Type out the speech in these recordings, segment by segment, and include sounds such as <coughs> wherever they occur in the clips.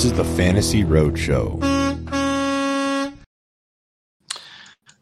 This is the Fantasy Roadshow.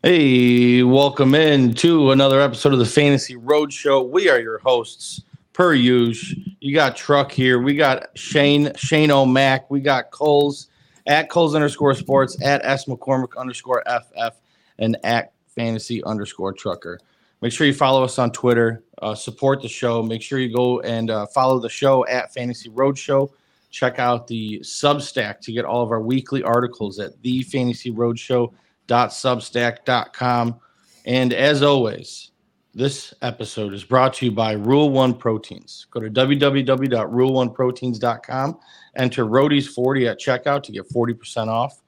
Hey, welcome in to another episode of the Fantasy Roadshow. We are your hosts, per usual. You got Truck here. We got Shane, Shane-O-Mac. We got Kulz at Kulz underscore sports, at S McCormick underscore FF, and at fantasy underscore trucker. Make sure you follow us on Twitter. Uh, support the show. Make sure you go and uh, follow the show at Fantasy Roadshow. Check out the Substack to get all of our weekly articles at thefantasyroadshow.substack.com. And as always, this episode is brought to you by Rule One Proteins. Go to www.rule1proteins.com. Enter Roadies40 at checkout to get 40% off.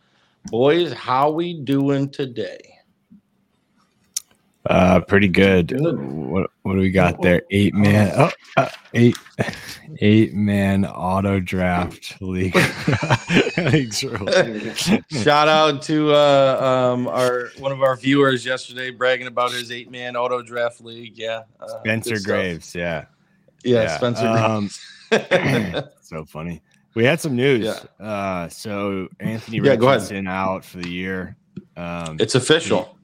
Boys, how we doing today? Uh, pretty good. What what do we got there? Eight man. Oh, uh, eight <laughs> eight man auto draft league. <laughs> Shout out to uh, um, our one of our viewers yesterday bragging about his eight man auto draft league. Yeah, uh, Spencer Graves. Yeah. yeah, yeah, Spencer. Um, <clears throat> so funny. We had some news. Yeah. Uh, so Anthony yeah, Richardson out for the year. Um, it's official.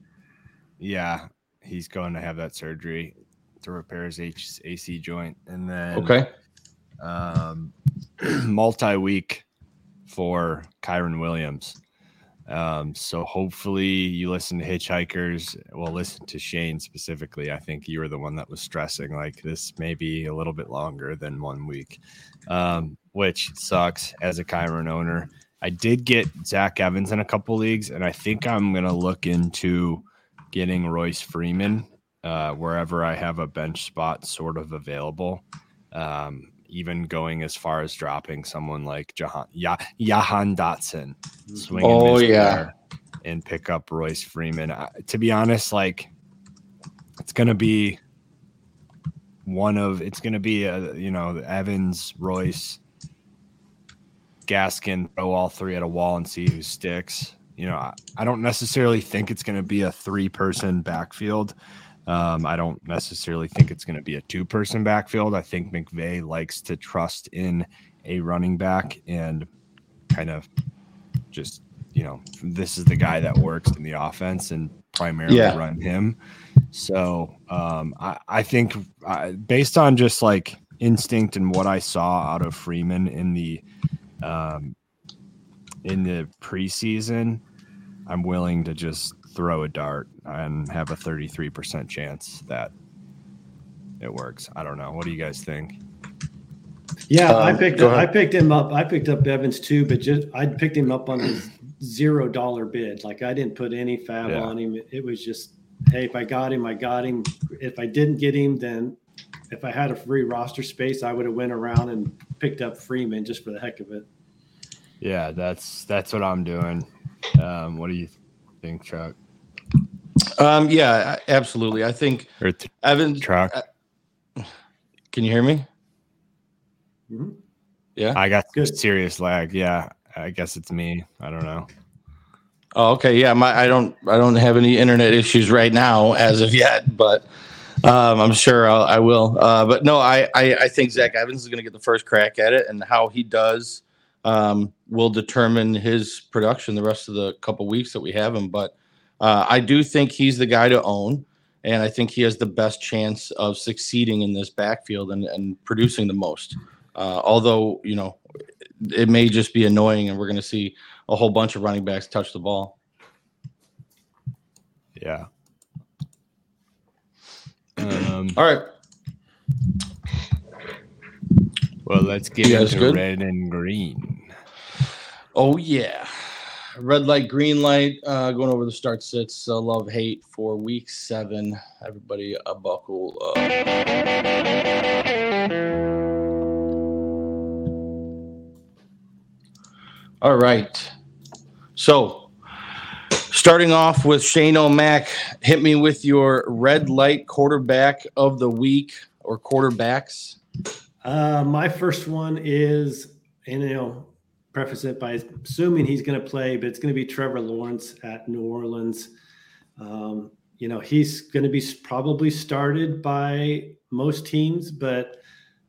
He, yeah, he's going to have that surgery to repair his H- AC joint, and then okay, um, <clears throat> multi-week for Kyren Williams. Um, so hopefully you listen to Hitchhikers. Well, listen to Shane specifically. I think you were the one that was stressing like this may be a little bit longer than one week, um, which sucks as a Kyren owner. I did get Zach Evans in a couple leagues, and I think I'm gonna look into getting Royce Freeman uh, wherever I have a bench spot sort of available. Um, even going as far as dropping someone like Jahan, Yah, Jahan Dotson, swing oh yeah, and pick up Royce Freeman. Uh, to be honest, like it's gonna be one of it's gonna be a you know Evans, Royce, Gaskin, throw all three at a wall and see who sticks you know, I, I don't necessarily think it's going to be a three person backfield. Um, I don't necessarily think it's going to be a two person backfield. I think McVay likes to trust in a running back and kind of just, you know, this is the guy that works in the offense and primarily yeah. run him. So um, I, I think uh, based on just like instinct and what I saw out of Freeman in the um, in the preseason, I'm willing to just throw a dart and have a 33% chance that it works. I don't know. What do you guys think? Yeah, um, I picked up, I picked him up. I picked up Evans too, but just I picked him up on his zero dollar bid. Like I didn't put any FAAB yeah. on him. It was just, hey, if I got him, I got him. If I didn't get him, then if I had a free roster space, I would have went around and picked up Freeman just for the heck of it. Yeah, that's that's what I'm doing. Um, what do you think, Truck? Um, yeah, absolutely. I think or th- Evan truck. Uh, can you hear me? Mm-hmm. Yeah, I got Good. serious lag. Yeah, I guess it's me. I don't know. Oh, okay. Yeah, my I don't I don't have any internet issues right now as of yet, but um, I'm sure I'll, I will. Uh, but no, I, I I think Zach Evans is going to get the first crack at it, and how he does um, will determine his production the rest of the couple weeks that we have him. But uh, I do think he's the guy to own, and I think he has the best chance of succeeding in this backfield and, and producing the most. Uh, although you know it may just be annoying, and we're going to see a whole bunch of running backs touch the ball. Yeah. Um, All right. Well, let's get into good? red and green. Oh yeah, red light, green light. Uh, going over the start sits. Uh, love hate for week seven. Everybody, uh, buckle up. All right. So, starting off with Shane-O-Mac, hit me with your red light quarterback of the week or quarterbacks. Uh, my first one is, you know, preface it by assuming he's going to play, but it's going to be Trevor Lawrence at New Orleans. Um, you know, he's going to be probably started by most teams, but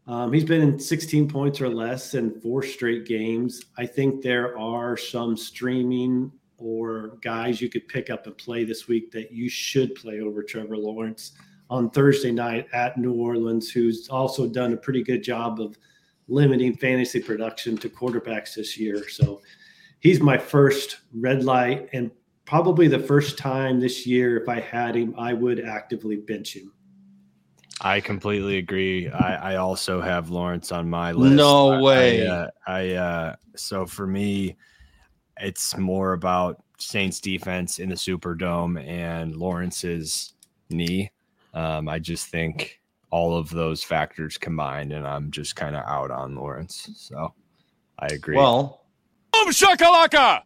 Um, he's been in 16 points or less in four straight games. I think there are some streaming or guys you could pick up and play this week that you should play over Trevor Lawrence on Thursday night at New Orleans, who's also done a pretty good job of limiting fantasy production to quarterbacks this year. So he's my first red light and probably the first time this year if I had him, I would actively bench him. I completely agree. I, I also have Lawrence on my list. No way. I, uh, I uh, so for me, it's more about Saints defense in the Superdome and Lawrence's knee. Um, I just think all of those factors combined, and I'm just kind of out on Lawrence. So I agree. Well, boom shakalaka.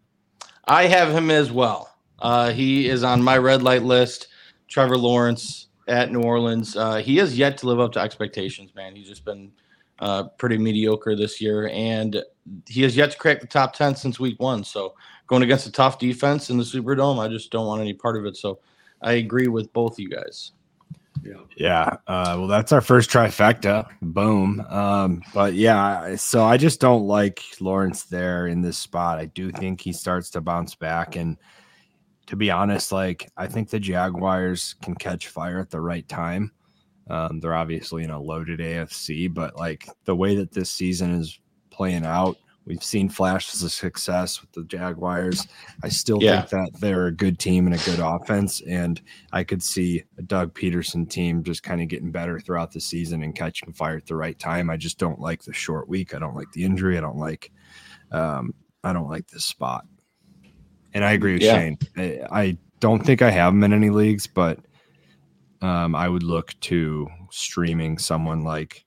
I have him as well. Uh, he is on my red light list. Trevor Lawrence at New Orleans. Uh, he has yet to live up to expectations, man. He's just been uh, pretty mediocre this year, and he has yet to crack the top 10 since week one. So, going against a tough defense in the Superdome, I just don't want any part of it. So, I agree with both you guys. Yeah. Yeah. Uh, well, that's our first trifecta. Boom. Um, but yeah, so I just don't like Lawrence there in this spot. I do think he starts to bounce back. And to be honest, like I think the Jaguars can catch fire at the right time. Um, they're obviously in a loaded AFC, but like the way that this season is playing out, We've seen flashes of success with the Jaguars. I still yeah. think that they're a good team and a good offense. And I could see a Doug Pederson team just kind of getting better throughout the season and catching fire at the right time. I just don't like the short week. I don't like the injury. I don't like um, I don't like this spot. And I agree with yeah. Shane. I, I, don't think I have him in any leagues, but um, I would look to streaming someone like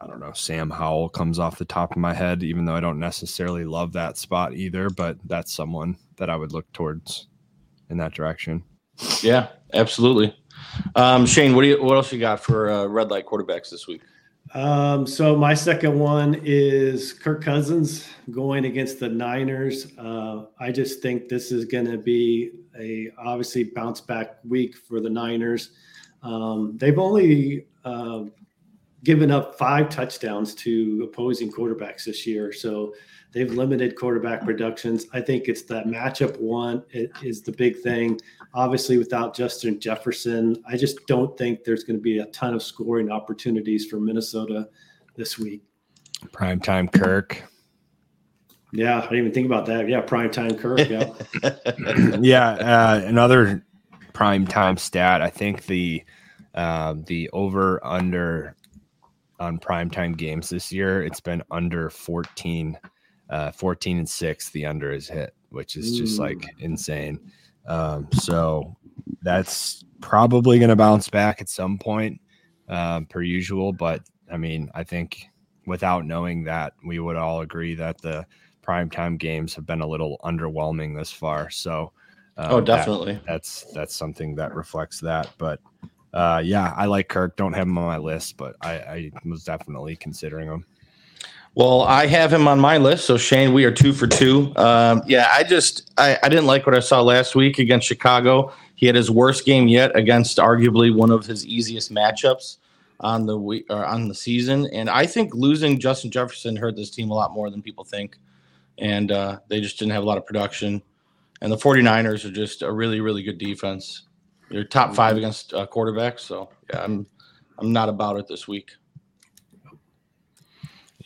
I don't know, Sam Howell comes off the top of my head, even though I don't necessarily love that spot either, but that's someone that I would look towards in that direction. Yeah, absolutely. Um, Shane, what do you what else you got for uh, red light quarterbacks this week? Um, so my second one is Kirk Cousins going against the Niners. Uh, I just think this is going to be a obviously bounce back week for the Niners. Um, they've only uh, given up five touchdowns to opposing quarterbacks this year. So they've limited quarterback productions. I think it's that matchup one it is the big thing. Obviously, without Justin Jefferson, I just don't think there's going to be a ton of scoring opportunities for Minnesota this week. Prime time Kirk. Yeah, I didn't even think about that. Yeah, prime time Kirk. Yeah. <laughs> yeah. Uh, another prime time stat. I think the uh, the over under on primetime games this year, it's been under 14, uh, 14 and six. The under is hit, which is just like insane. Um, so that's probably going to bounce back at some point, uh, per usual. But I mean, I think without knowing that, we would all agree that the primetime games have been a little underwhelming this far. So, um, oh, definitely. That, that's that's something that reflects that. But uh, yeah, I like Kirk. Don't have him on my list, but I, I was definitely considering him. Well, I have him on my list. So Shane, we are two for two. Um, yeah, I just I, I didn't like what I saw last week against Chicago. He had his worst game yet against arguably one of his easiest matchups on the week or on the season. And I think losing Justin Jefferson hurt this team a lot more than people think. And uh, they just didn't have a lot of production. And the 49ers are just a really, really good defense. You're top five mm-hmm. against uh, quarterbacks, so yeah, I'm I'm not about it this week.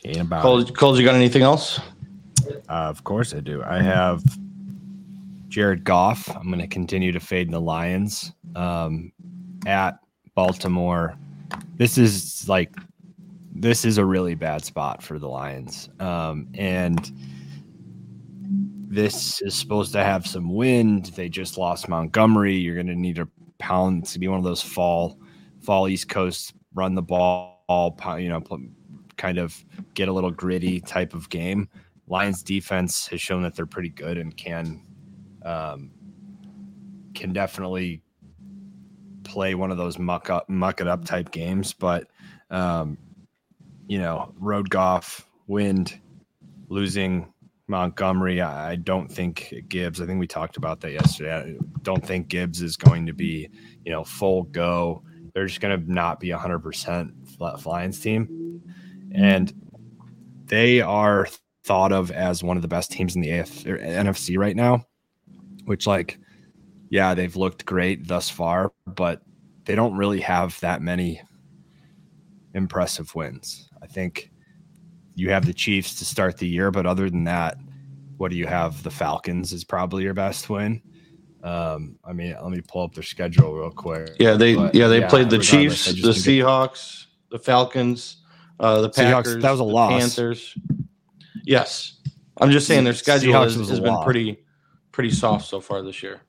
Ain't about Cole, it. Cole, you got anything else? Uh, of course I do. I have Jared Goff. I'm going to continue to fade the Lions um, at Baltimore. This is like this is a really bad spot for the Lions, um, and this is supposed to have some wind. They just lost Montgomery. You're going to need a pound to be one of those fall, fall East Coast run the ball, you know, kind of get a little gritty type of game. Lions defense has shown that they're pretty good and can, um, can definitely play one of those muck up, muck it up type games. But, um, you know, road Goff, wind, losing Montgomery, I don't think Gibbs. I think we talked about that yesterday. I don't think Gibbs is going to be, you know, full go they're just going to not be a hundred percent Lions team, and they are thought of as one of the best teams in the AF, NFC right now, which like, yeah, they've looked great thus far, but they don't really have that many impressive wins. I think you have the Chiefs to start the year, but other than that, what do you have? The Falcons is probably your best win. Um, I mean, let me pull up their schedule real quick. Yeah, they but, yeah they yeah, played the Chiefs, the Seahawks, the Falcons, uh, the Packers. Seahawks, that was a loss. Panthers. Yes, I'm just saying their schedule has, has been loss. pretty pretty soft so far this year.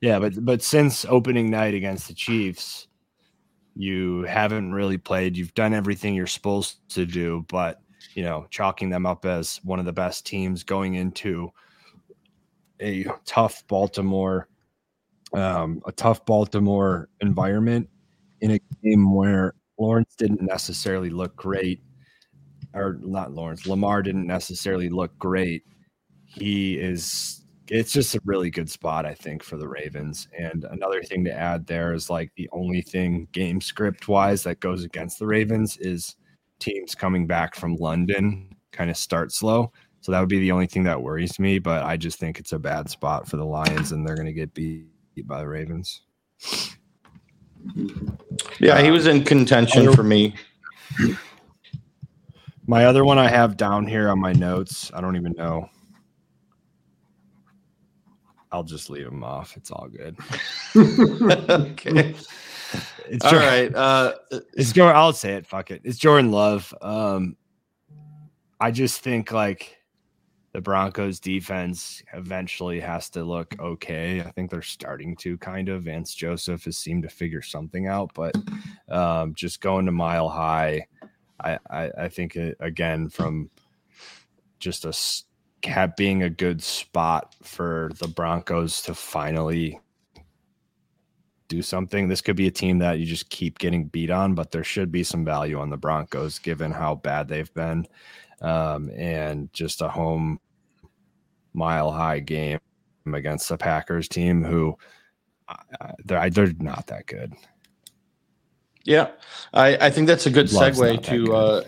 Yeah, but but since opening night against the Chiefs, you haven't really played. You've done everything you're supposed to do, but you know, chalking them up as one of the best teams going into a tough Baltimore, um, a tough Baltimore environment in a game where Lawrence didn't necessarily look great, or not Lawrence, Lamar didn't necessarily look great. He is it's just a really good spot, I think, for the Ravens. And another thing to add there is like the only thing game script wise that goes against the Ravens is teams coming back from London kind of start slow. So that would be the only thing that worries me. But I just think it's a bad spot for the Lions and they're going to get beat by the Ravens. Yeah, he was in contention for me. My other one I have down here on my notes, I don't even know. I'll just leave him off. It's all good. <laughs> okay. It's all Jordan, right. Uh, it's Jordan. I'll say it. Fuck it. It's Jordan Love. Um, I just think like the Broncos defense eventually has to look okay. I think they're starting to kind of. Vance Joseph has seemed to figure something out, but um, just going to mile high, I, I, I think it, again from just a kept being a good spot for the Broncos to finally do something. This could be a team that you just keep getting beat on, but there should be some value on the Broncos given how bad they've been. Um, and just a home mile high game against the Packers team who uh, they're, they're not that good. Yeah, I, I think that's a good Love's segue to. Good. Uh,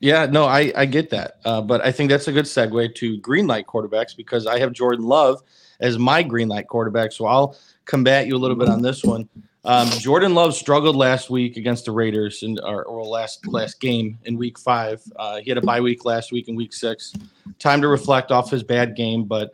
yeah, no, I, I get that. Uh, but I think that's a good segue to green light quarterbacks because I have Jordan Love as my green light quarterback. So I'll combat you a little bit on this one. Um, Jordan Love struggled last week against the Raiders in or last last game in Week Five. Uh, he had a bye week last week in Week Six. Time to reflect off his bad game, but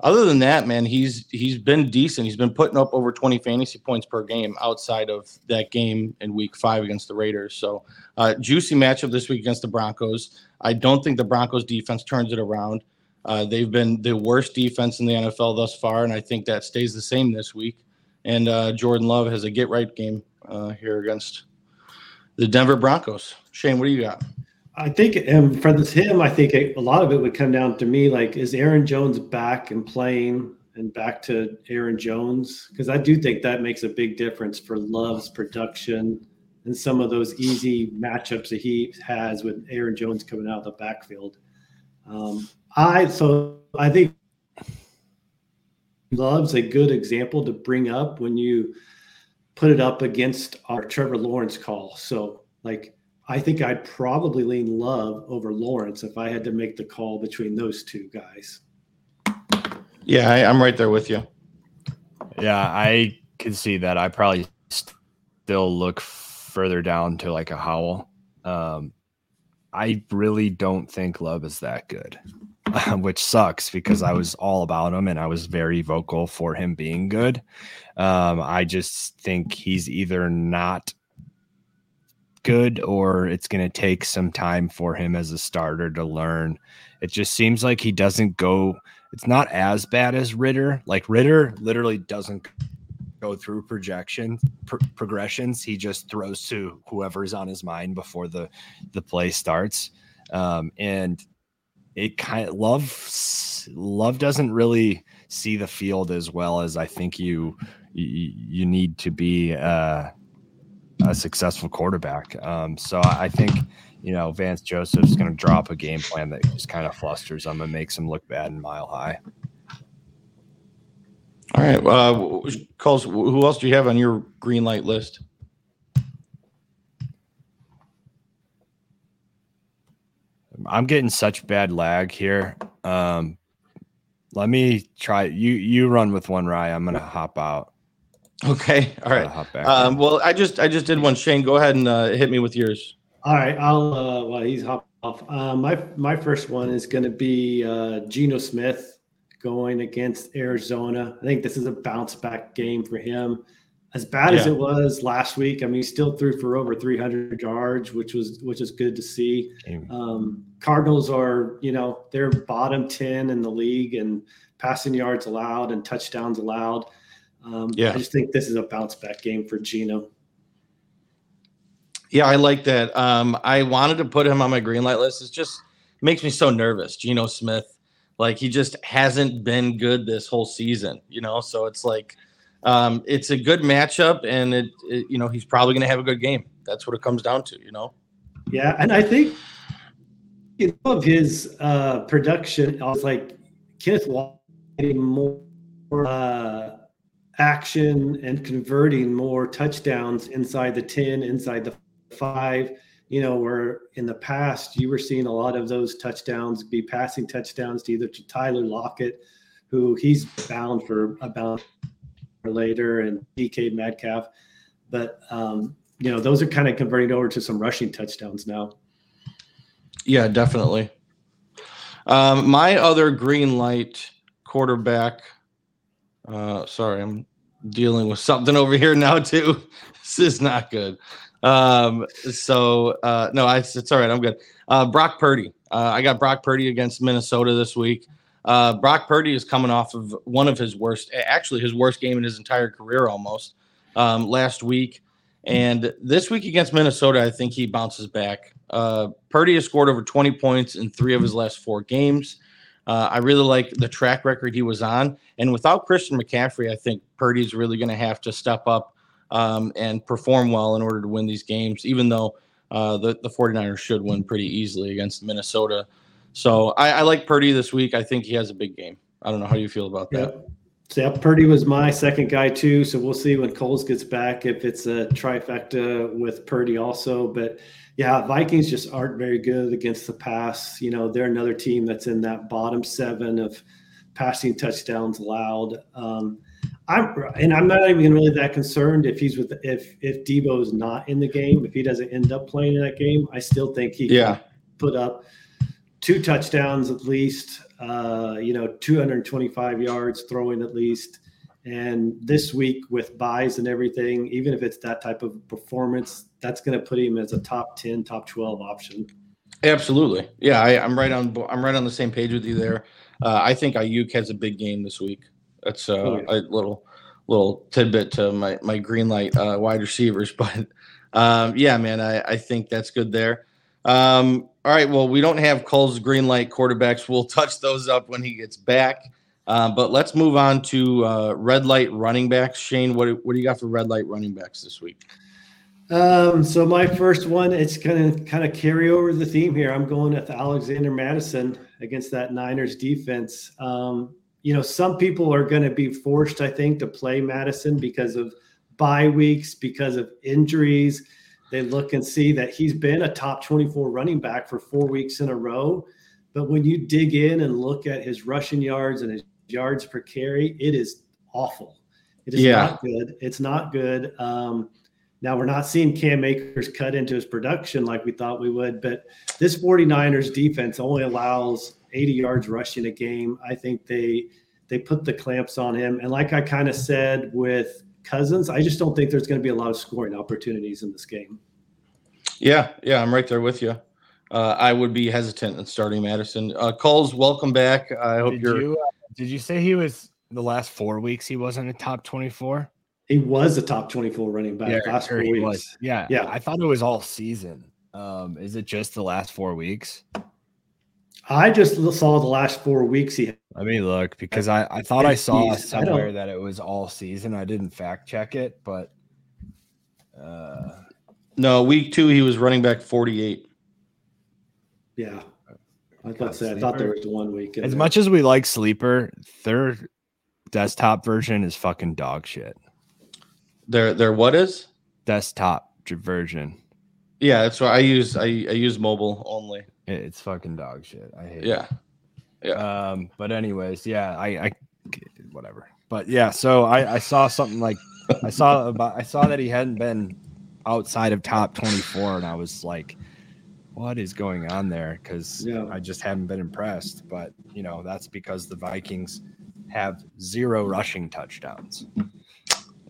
other than that, man, he's he's been decent. He's been putting up over 20 fantasy points per game outside of that game in week five against the Raiders. So uh, juicy matchup this week against the Broncos. I don't think the Broncos defense turns it around. Uh, they've been the worst defense in the NFL thus far, and I think that stays the same this week. And uh, Jordan Love has a get right game uh, here against the Denver Broncos. Shane, what do you got? I think um, for this, him, I think a lot of it would come down to me like, is Aaron Jones back and playing and back to Aaron Jones? Because I do think that makes a big difference for Love's production and some of those easy matchups that he has with Aaron Jones coming out of the backfield. Um, I so I think Love's a good example to bring up when you put it up against our Trevor Lawrence call. So like I think I'd probably lean Love over Lawrence if I had to make the call between those two guys. Yeah, I, am right there with you. Yeah, I can see that. I probably still look further down to like a Howell. Um, I really don't think Love is that good, <laughs> which sucks because I was all about him and I was very vocal for him being good. Um, I just think he's either not good or it's going to take some time for him as a starter to learn. It just seems like he doesn't go it's not as bad as Ridder. Like Ridder literally doesn't go through projection pr- progressions. He just throws to whoever's on his mind before the the play starts. Um, and it kind of love love doesn't really see the field as well as I think you you, you need to be uh a successful quarterback. Um, so I think you know Vance Joseph's going to drop a game plan that just kind of flusters him and makes him look bad in mile high. All right, uh, Coles, who else do you have on your green light list? I'm getting such bad lag here. Um, let me try. You you run with one Rye. I'm gonna hop out. Okay. All right. Hop back um, well, I just I just did one. Shane, go ahead and uh, hit me with yours. All right. I'll. Uh, well, he's hop off. Uh, my my first one is going to be uh, Geno Smith going against Arizona. I think this is a bounce back game for him as bad yeah. as it was last week, I mean, he still threw for over 300 yards, which was which is good to see. Um, Cardinals are, you know, they're bottom 10 in the league and passing yards allowed and touchdowns allowed. Um, yeah, I just think this is a bounce back game for Geno. Yeah, I like that. Um, I wanted to put him on my green light list. It just makes me so nervous. Geno Smith, like he just hasn't been good this whole season, you know. So it's like um, it's a good matchup, and it, it you know he's probably going to have a good game. That's what it comes down to, you know. Yeah, and I think of his uh, production, I was like Kenneth Walker getting more uh, action and converting more touchdowns inside the ten, inside the five. You know, where in the past you were seeing a lot of those touchdowns be passing touchdowns to either to Tyler Lockett, who he's bound for about later and DK Metcalf. But um, you know, those are kind of converting over to some rushing touchdowns now. Yeah, definitely. Um, my other green light quarterback. Uh, sorry, I'm dealing with something over here now too. <laughs> this is not good. Um, so uh, no, I, it's all right. I'm good. Uh, Brock Purdy. Uh, I got Brock Purdy against Minnesota this week. Uh, Brock Purdy is coming off of one of his worst, actually his worst game in his entire career almost um, last week. And this week against Minnesota, I think he bounces back. Uh, Purdy has scored over 20 points in three of his last four games. Uh, I really like the track record he was on. And without Christian McCaffrey, I think Purdy's really going to have to step up um, and perform well in order to win these games, even though uh, the, the 49ers should win pretty easily against Minnesota. So I, I, like Purdy this week. I think he has a big game. I don't know how you feel about that. Yep. So yeah, Purdy was my second guy too. So we'll see when Coles gets back if it's a trifecta with Purdy also. But yeah, Vikings just aren't very good against the pass. You know, they're another team that's in that bottom seven of passing touchdowns allowed. Um, I'm and I'm not even really that concerned if he's with if if Deebo is not in the game. If he doesn't end up playing in that game, I still think he yeah. can put up two touchdowns at least, uh, you know, 225 yards throwing at least. And this week with buys and everything, even if it's that type of performance, that's going to put him as a top 10, top 12 option. Absolutely. Yeah, I, am right on. I'm right on the same page with you there. Uh, I think Aiyuk has a big game this week. That's uh, oh, yeah. a little little tidbit to my my green light uh, wide receivers, <laughs> but um, yeah, man, I, I think that's good there. Um, all right. Well, we don't have Cole's green light quarterbacks. We'll touch those up when he gets back. Uh, but let's move on to uh, red light running backs. Shane, what, what do you got for red light running backs this week? Um, so my first one, it's going to kind of carry over the theme here. I'm going with Alexander Mattison against that Niners defense. Um, you know, some people are going to be forced, I think, to play Mattison because of bye weeks, because of injuries they look and see that he's been a top 24 running back for four weeks in a row. But when you dig in and look at his rushing yards and his yards per carry, it is awful. It is yeah. not good. It's not good. Um, now we're not seeing Cam Akers cut into his production like we thought we would, but this 49ers defense only allows 80 yards rushing a game. I think they they put the clamps on him. And like I kind of said with Cousins, I just don't think there's going to be a lot of scoring opportunities in this game. Yeah, yeah, I'm right there with you. Uh, I would be hesitant in starting Mattison. Uh, Coles, welcome back. I hope did you're. You, uh, did you say he was the last four weeks? He wasn't a top 24. He was a top 24 running back yeah, last four weeks. Was. Yeah, yeah. I thought it was all season. Um, is it just the last four weeks? I just saw the last four weeks he. Let me look because I, I thought I saw somewhere that it was all season. I didn't fact check it, but uh, no, week two he was running back forty eight. Yeah, I thought say, I thought there was one week. As there. much as we like sleeper, their desktop version is fucking dog shit. Their their what is desktop version? Yeah, that's why I use I, I use mobile only. It's fucking dog shit. I hate yeah. it. Yeah. Um, but anyways, yeah, I, I whatever. But yeah, so I, I saw something like I saw about I saw that he hadn't been outside of top 24 and I was like what is going on there because yeah. I just haven't been impressed but you know that's because the Vikings have zero rushing touchdowns.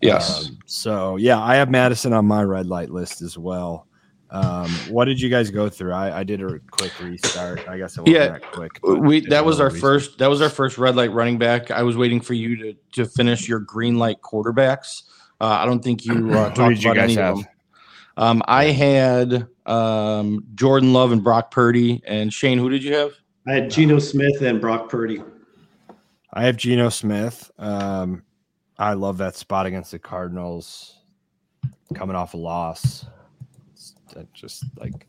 Yes. Um, so yeah, I have Mattison on my red light list as well. Um, what did you guys go through? I, I did a quick restart. I guess it wasn't yeah, that quick. We that was our restart. first that was our first red light running back. I was waiting for you to to finish your green light quarterbacks. Uh, I don't think you uh, talked about any have? of them. Um, I had um, Jordan Love and Brock Purdy. And Shane, who did you have? I had Geno Smith and Brock Purdy. I have Geno Smith. Um, I love that spot against the Cardinals coming off a loss. It's just like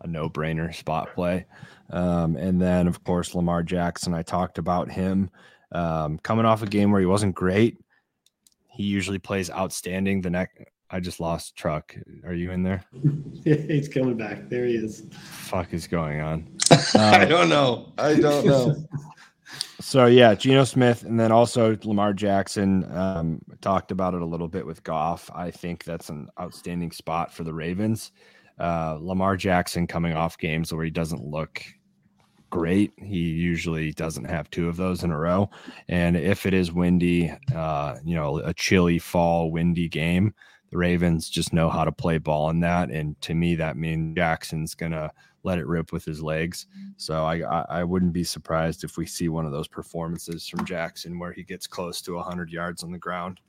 a no brainer spot play. Um, and then, of course, Lamar Jackson. I talked about him um, coming off a game where he wasn't great. He usually plays outstanding. The next, I just lost truck. Are you in there? <laughs> He's coming back. There he is. Fuck is going on? <laughs> I don't know. I don't know. <laughs> So yeah, Geno Smith, and then also Lamar Jackson. Um, talked about it a little bit with Goff. I think that's an outstanding spot for the Ravens. Uh, Lamar Jackson coming off games where he doesn't look great. He usually doesn't have two of those in a row. And if it is windy, uh, you know, a chilly fall, windy game, the Ravens just know how to play ball in that. And to me, that means Jackson's gonna let it rip with his legs. So I, I, I wouldn't be surprised if we see one of those performances from Jackson where he gets close to 100 yards on the ground.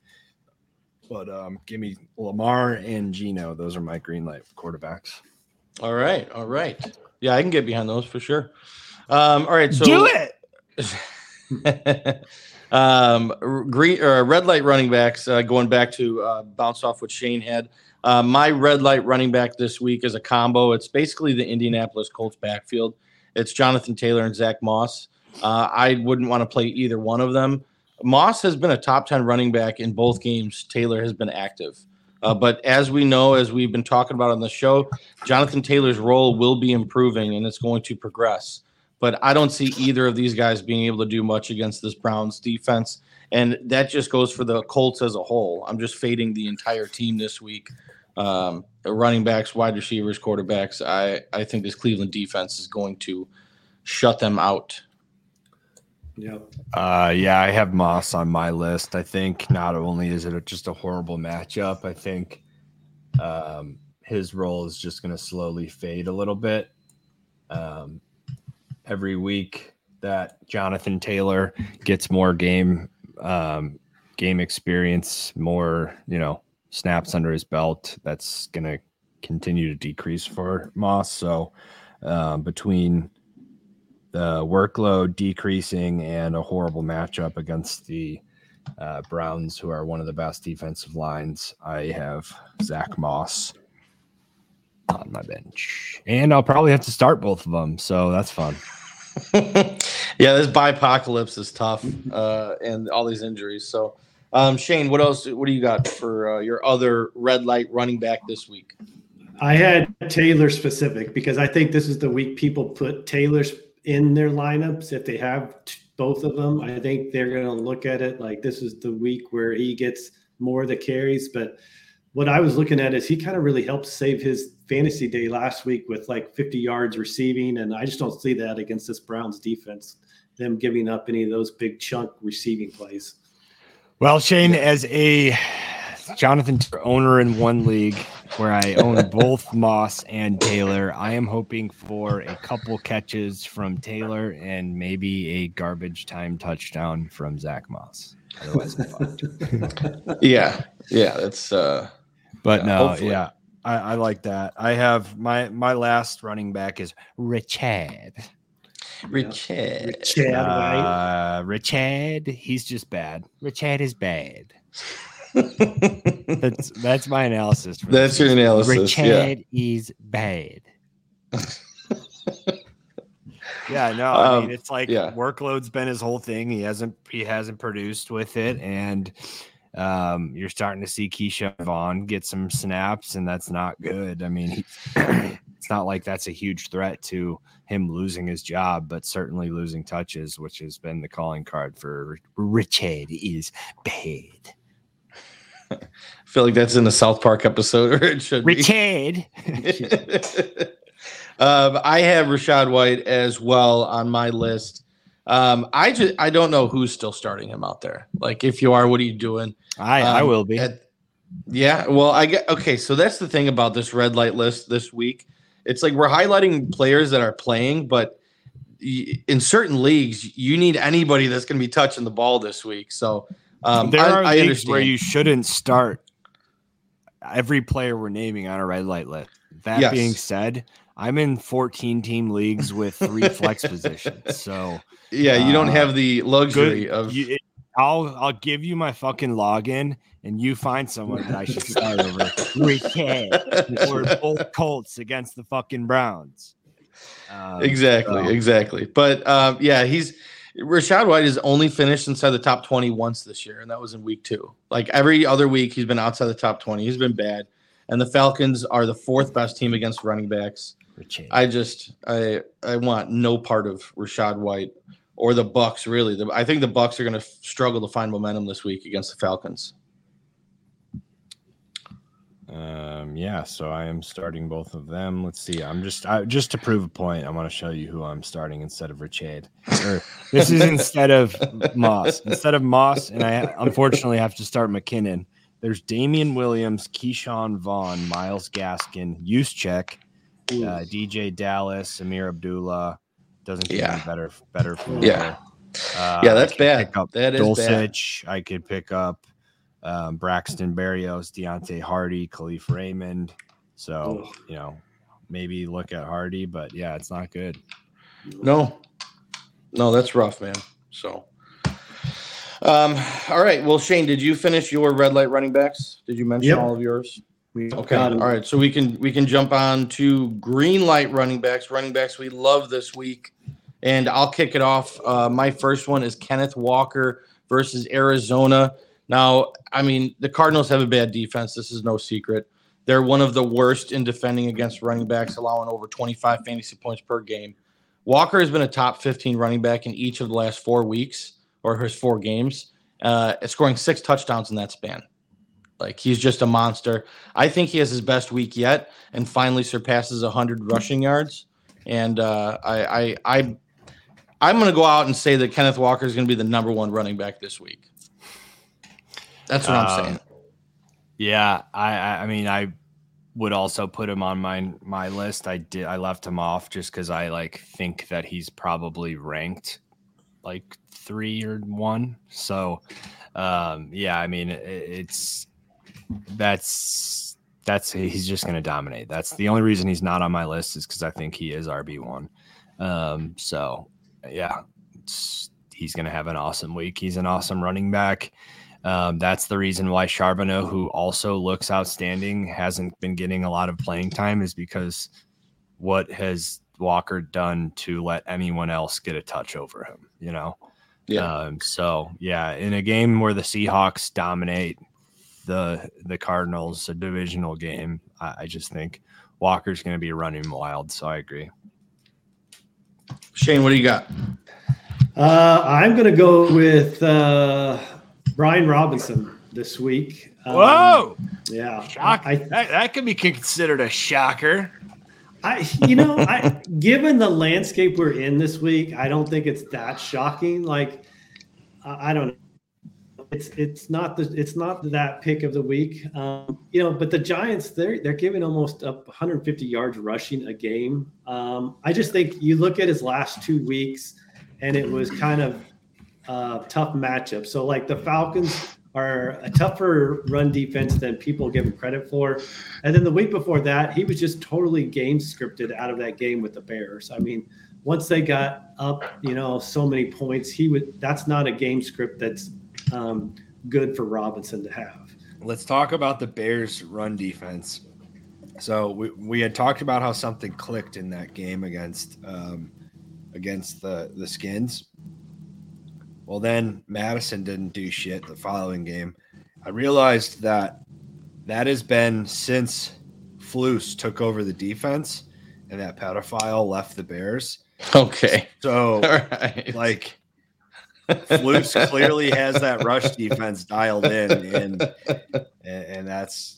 But um, give me Lamar and Geno. Those are my green light quarterbacks. All right, all right. Yeah, I can get behind those for sure. Um, all right, so do it. <laughs> um, green or red light running backs. Uh, going back to uh, bounce off what Shane had. Uh, my red light running back this week is a combo. It's basically the Indianapolis Colts backfield. It's Jonathan Taylor and Zach Moss. Uh, I wouldn't want to play either one of them. Moss has been a top 10 running back in both games. Taylor has been active. Uh, but as we know, as we've been talking about on the show, Jonathan Taylor's role will be improving and it's going to progress. But I don't see either of these guys being able to do much against this Browns defense. And that just goes for the Colts as a whole. I'm just fading the entire team this week um, running backs, wide receivers, quarterbacks. I, I think this Cleveland defense is going to shut them out. Yep. Uh, yeah, I have Moss on my list. I think not only is it just a horrible matchup, I think um, his role is just going to slowly fade a little bit. Um, every week that Jonathan Taylor gets more game um, game experience, more you know snaps under his belt, that's going to continue to decrease for Moss. So um, between the workload decreasing and a horrible matchup against the uh, Browns, who are one of the best defensive lines, I have Zach Moss on my bench, and I'll probably have to start both of them. So that's fun. <laughs> yeah, this apocalypse is tough, uh, and all these injuries. So um, Shane, what else? What do you got for uh, your other red light running back this week? I had Taylor specific because I think this is the week people put Taylor's in their lineups if they have t- both of them. I think they're going to look at it like this is the week where he gets more of the carries. But what I was looking at is he kind of really helped save his fantasy day last week with like 50 yards receiving. And I just don't see that against this Browns defense, them giving up any of those big chunk receiving plays. Well, Shane, as a Jonathan owner in one league where I own <laughs> both Moss and Taylor, I am hoping for a couple catches from Taylor and maybe a garbage time touchdown from Zach Moss. Otherwise, <laughs> yeah, yeah, that's. uh But yeah, no, hopefully. yeah, I, I like that. I have my my last running back is Richard. Richard. Richard, right? Uh, Richard, he's just bad. Richard is bad. <laughs> that's that's my analysis. that's your analysis. Richard yeah. is bad. <laughs> yeah, no, I mean um, it's like yeah. workload's been his whole thing. He hasn't he hasn't produced with it, and um, you're starting to see Ke'Shawn Vaughn get some snaps, and that's not good. I mean, <clears throat> it's not like that's a huge threat to him losing his job, but certainly losing touches, which has been the calling card for Richard is bad. I <laughs> feel like that's in the South Park episode, or it should Richard. <laughs> um, I have Rachaad White as well on my list. Um, I just I don't know who's still starting him out there. Like, if you are, what are you doing? I um, I will be. At, yeah, well, I get okay. So that's the thing about this red light list this week. It's like we're highlighting players that are playing, but in certain leagues, you need anybody that's going to be touching the ball this week. So um, there are I, I understand where you shouldn't start every player we're naming on a red light list. That yes. being said, I'm in 14 team leagues with three flex <laughs> positions. So yeah, you don't uh, have the luxury good, of. You, I'll I'll give you my fucking login, and you find someone that I should start over Riquet or <laughs> both Colts against the fucking Browns. Um, exactly, so. exactly. But um, yeah, he's Rachaad White has only finished inside the top 20 once this year, and that was in week two. Like every other week, he's been outside the top 20. He's been bad. And the Falcons are the fourth best team against running backs. I just I I want no part of Rachaad White or the Bucs really. The, I think the Bucs are going to struggle to find momentum this week against the Falcons. Um, yeah, so I am starting both of them. Let's see. I'm just I, just to prove a point. I want to show you who I'm starting instead of Rachaad. this is instead of Moss. Instead of Moss, and I unfortunately have to start McKinnon. There's Damien Williams, Ke'Shawn Vaughn, Myles Gaskin, Juszczyk, uh, DeeJay Dallas, Ameer Abdullah. Doesn't get yeah. any better better. Yeah. Uh, yeah, that's bad. That is Dulcich. bad. I could pick up um, Braxton Berrios, Deonte Harty, Kalif Raymond. So, Ugh. you know, maybe look at Harty, but yeah, it's not good. No, no, that's rough, man. So, um, all right. Well, Shane, did you finish your red light running backs? Did you mention yep. all of yours? Okay. All right. So we can we can jump on to green light running backs. Running backs we love this week, and I'll kick it off. Uh, my first one is Kenneth Walker versus Arizona. Now, I mean, the Cardinals have a bad defense. This is no secret. They're one of the worst in defending against running backs, allowing over 25 fantasy points per game. Walker has been a top 15 running back in each of the last four weeks or his four games, uh, scoring six touchdowns in that span. Like he's just a monster. I think he has his best week yet, and finally surpasses 100 rushing yards. And uh, I, I, I, I'm going to go out and say that Kenneth Walker is going to be the number one running back this week. That's what um, I'm saying. Yeah, I I mean I would also put him on my my list. I did I left him off just because I like think that he's probably ranked like three or one. So um yeah, I mean it, it's that's that's he's just going to dominate. That's the only reason he's not on my list is because I think he is RB one. Um, so yeah, he's going to have an awesome week. He's an awesome running back. Um, that's the reason why Charbonnet, who also looks outstanding, hasn't been getting a lot of playing time, is because what has Walker done to let anyone else get a touch over him? You know. Yeah. Um, so yeah, in a game where the Seahawks dominate the the Cardinals, a divisional game, I, I just think Walker's going to be running wild. So I agree. Shane, what do you got? Uh, I'm going to go with. Uh, Brian Robinson this week. Um, Whoa! Yeah, shock. I, that, that could be considered a shocker. I, you know, I given the landscape we're in this week, I don't think it's that shocking. Like, I, I don't know. It's it's not the it's not that pick of the week, um, you know. But the Giants, they're they're giving almost up 150 yards rushing a game. Um, I just think you look at his last two weeks, and it was kind of tough matchup. So like the Falcons are a tougher run defense than people give him credit for. And then the week before that, he was just totally game scripted out of that game with the Bears. I mean, once they got up, you know, so many points, he would. That's not a game script that's um, good for Robinson to have. Let's talk about the Bears' run defense. So we, we had talked about how something clicked in that game against um, against the the Skins well, then Mattison didn't do shit the following game. I realized that that has been since Flus took over the defense. and that pedophile left the Bears. Okay. So, <laughs> right. like, Flus clearly has that rush defense dialed in, and and that's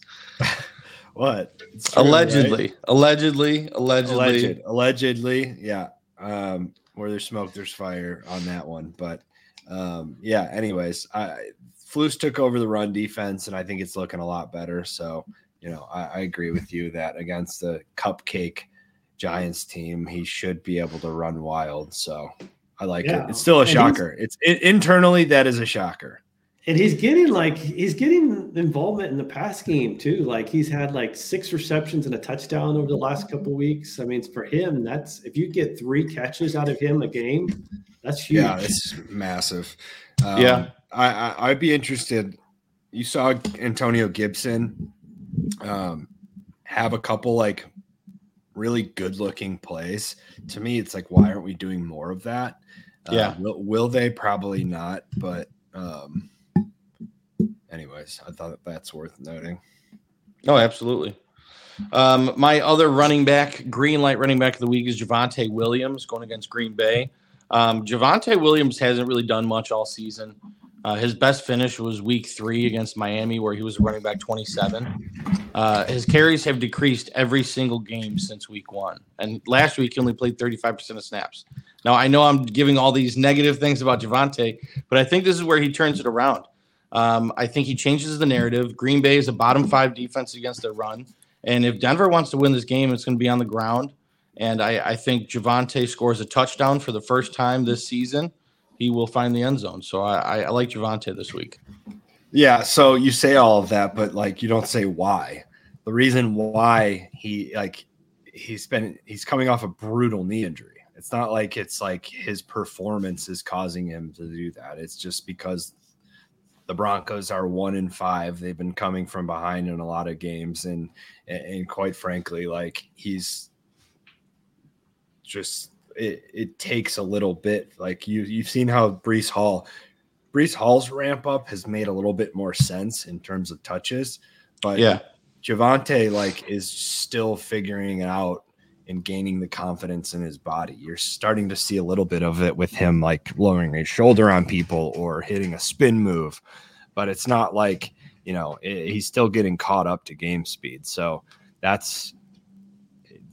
what true, allegedly, right? allegedly, allegedly, Alleged, allegedly, yeah. Um, where there's smoke, there's fire on that one, but um, yeah. Anyways, I Flus took over the run defense, and I think it's looking a lot better. So, you know, I, I agree with you that against the cupcake Giants team, he should be able to run wild. So I like yeah. it. It's still a shocker. It's it, internally that is a shocker. And he's getting like he's getting involvement in the pass game too. Like he's had like six receptions and a touchdown over the last couple weeks. I mean, for him, that's if you get three catches out of him a game, that's huge. Yeah, it's massive. Um, yeah, I, I I'd be interested. You saw Antonio Gibson um, have a couple like really good looking plays. To me, it's like, why aren't we doing more of that? Yeah. Uh, will, will, they? Probably not. But, um, anyways, I thought that's worth noting. Oh, absolutely. Um, my other running back, green light running back of the week is Javonte Williams going against Green Bay. Um, Javonte Williams hasn't really done much all season. Uh, his best finish was week three against Miami, where he was running back 27. Uh, his carries have decreased every single game since week one. And last week, he only played 35% of snaps. Now, I know I'm giving all these negative things about Javonte, but I think this is where he turns it around. Um, I think he changes the narrative. Green Bay is a bottom five defense against the run. And if Denver wants to win this game, it's going to be on the ground. And I, I think Javonte scores a touchdown for the first time this season he will find the end zone. So I, I like Javonte this week. Yeah. So you say all of that, but like you don't say why. The reason why he like he's been he's coming off a brutal knee injury. It's not like it's like his performance is causing him to do that. It's just because the Broncos are one in five. They've been coming from behind in a lot of games, and and quite frankly, like he's just it, it takes a little bit. Like you you've seen how Breece Hall, Breece Hall's ramp up has made a little bit more sense in terms of touches, but yeah, Javonte like is still figuring it out and gaining the confidence in his body. You're starting to see a little bit of it with him like lowering his shoulder on people or hitting a spin move, but it's not like you know it, he's still getting caught up to game speed. So that's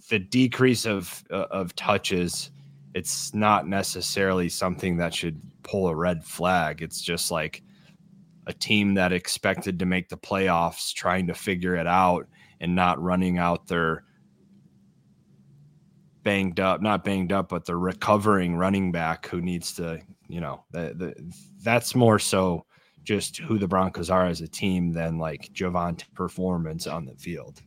the decrease of uh, of touches it's not necessarily something that should pull a red flag it's just like a team that expected to make the playoffs trying to figure it out and not running out their banged up not banged up but the recovering running back who needs to you know the, the, that's more so just who the Broncos are as a team than like Javonte performance on the field.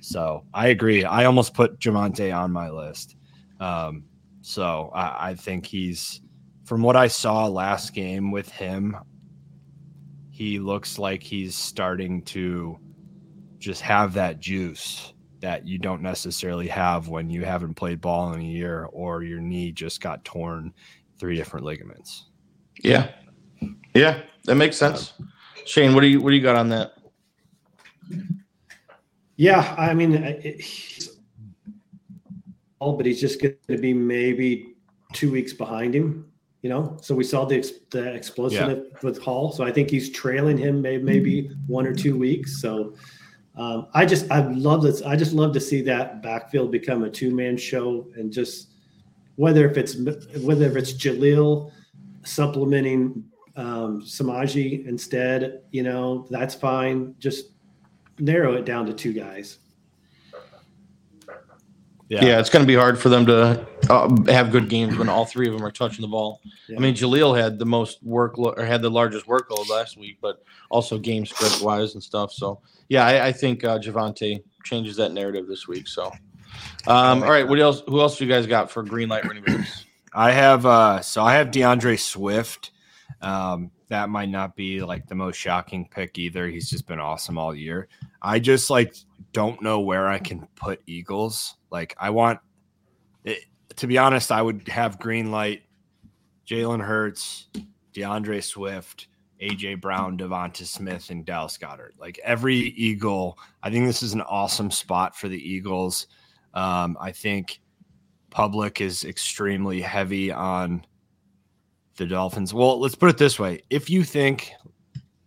So I agree. I almost put Javonte on my list. Um, so I, I think he's, from what I saw last game with him, he looks like he's starting to just have that juice that you don't necessarily have when you haven't played ball in a year or your knee just got torn three different ligaments. Yeah. Yeah, that makes sense. Shane, what do you what do you got on that? Yeah, I mean, it, but he's just going to be maybe two weeks behind him. You know, so we saw the the explosion yeah. with Hall. So I think he's trailing him maybe, maybe one or two weeks. So um, I just I love this. I just love to see that backfield become a two man show and just whether if it's whether if it's Jaleel supplementing um, Samaje instead, you know, that's fine. Just narrow it down to two guys. Yeah, yeah it's going to be hard for them to uh, have good games when all three of them are touching the ball. Yeah. I mean, Jaleel had the most work or had the largest workload last week, but also game script wise and stuff. So, yeah, I, I think uh, Javonte changes that narrative this week. So, um, all right, what else? Who else do you guys got for green light running backs? I have uh, so I have D'Andre Swift. Um, that might not be like the most shocking pick either. He's just been awesome all year. I just like don't know where I can put Eagles. Like I want it, to be honest, I would have green light, Jalen Hurts, D'Andre Swift, AJ Brown, Devonta Smith, and Dallas Goedert. Like every Eagle, I think this is an awesome spot for the Eagles. Um, I think public is extremely heavy on the Dolphins. Well, let's put it this way: if you think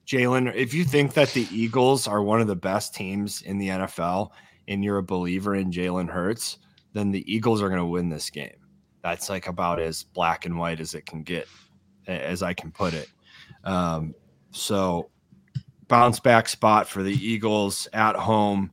Jalen, if you think that the Eagles are one of the best teams in the NFL, and you're a believer in Jalen Hurts, then the Eagles are going to win this game. That's like about as black and white as it can get, as I can put it. Um, so, bounce back spot for the Eagles at home,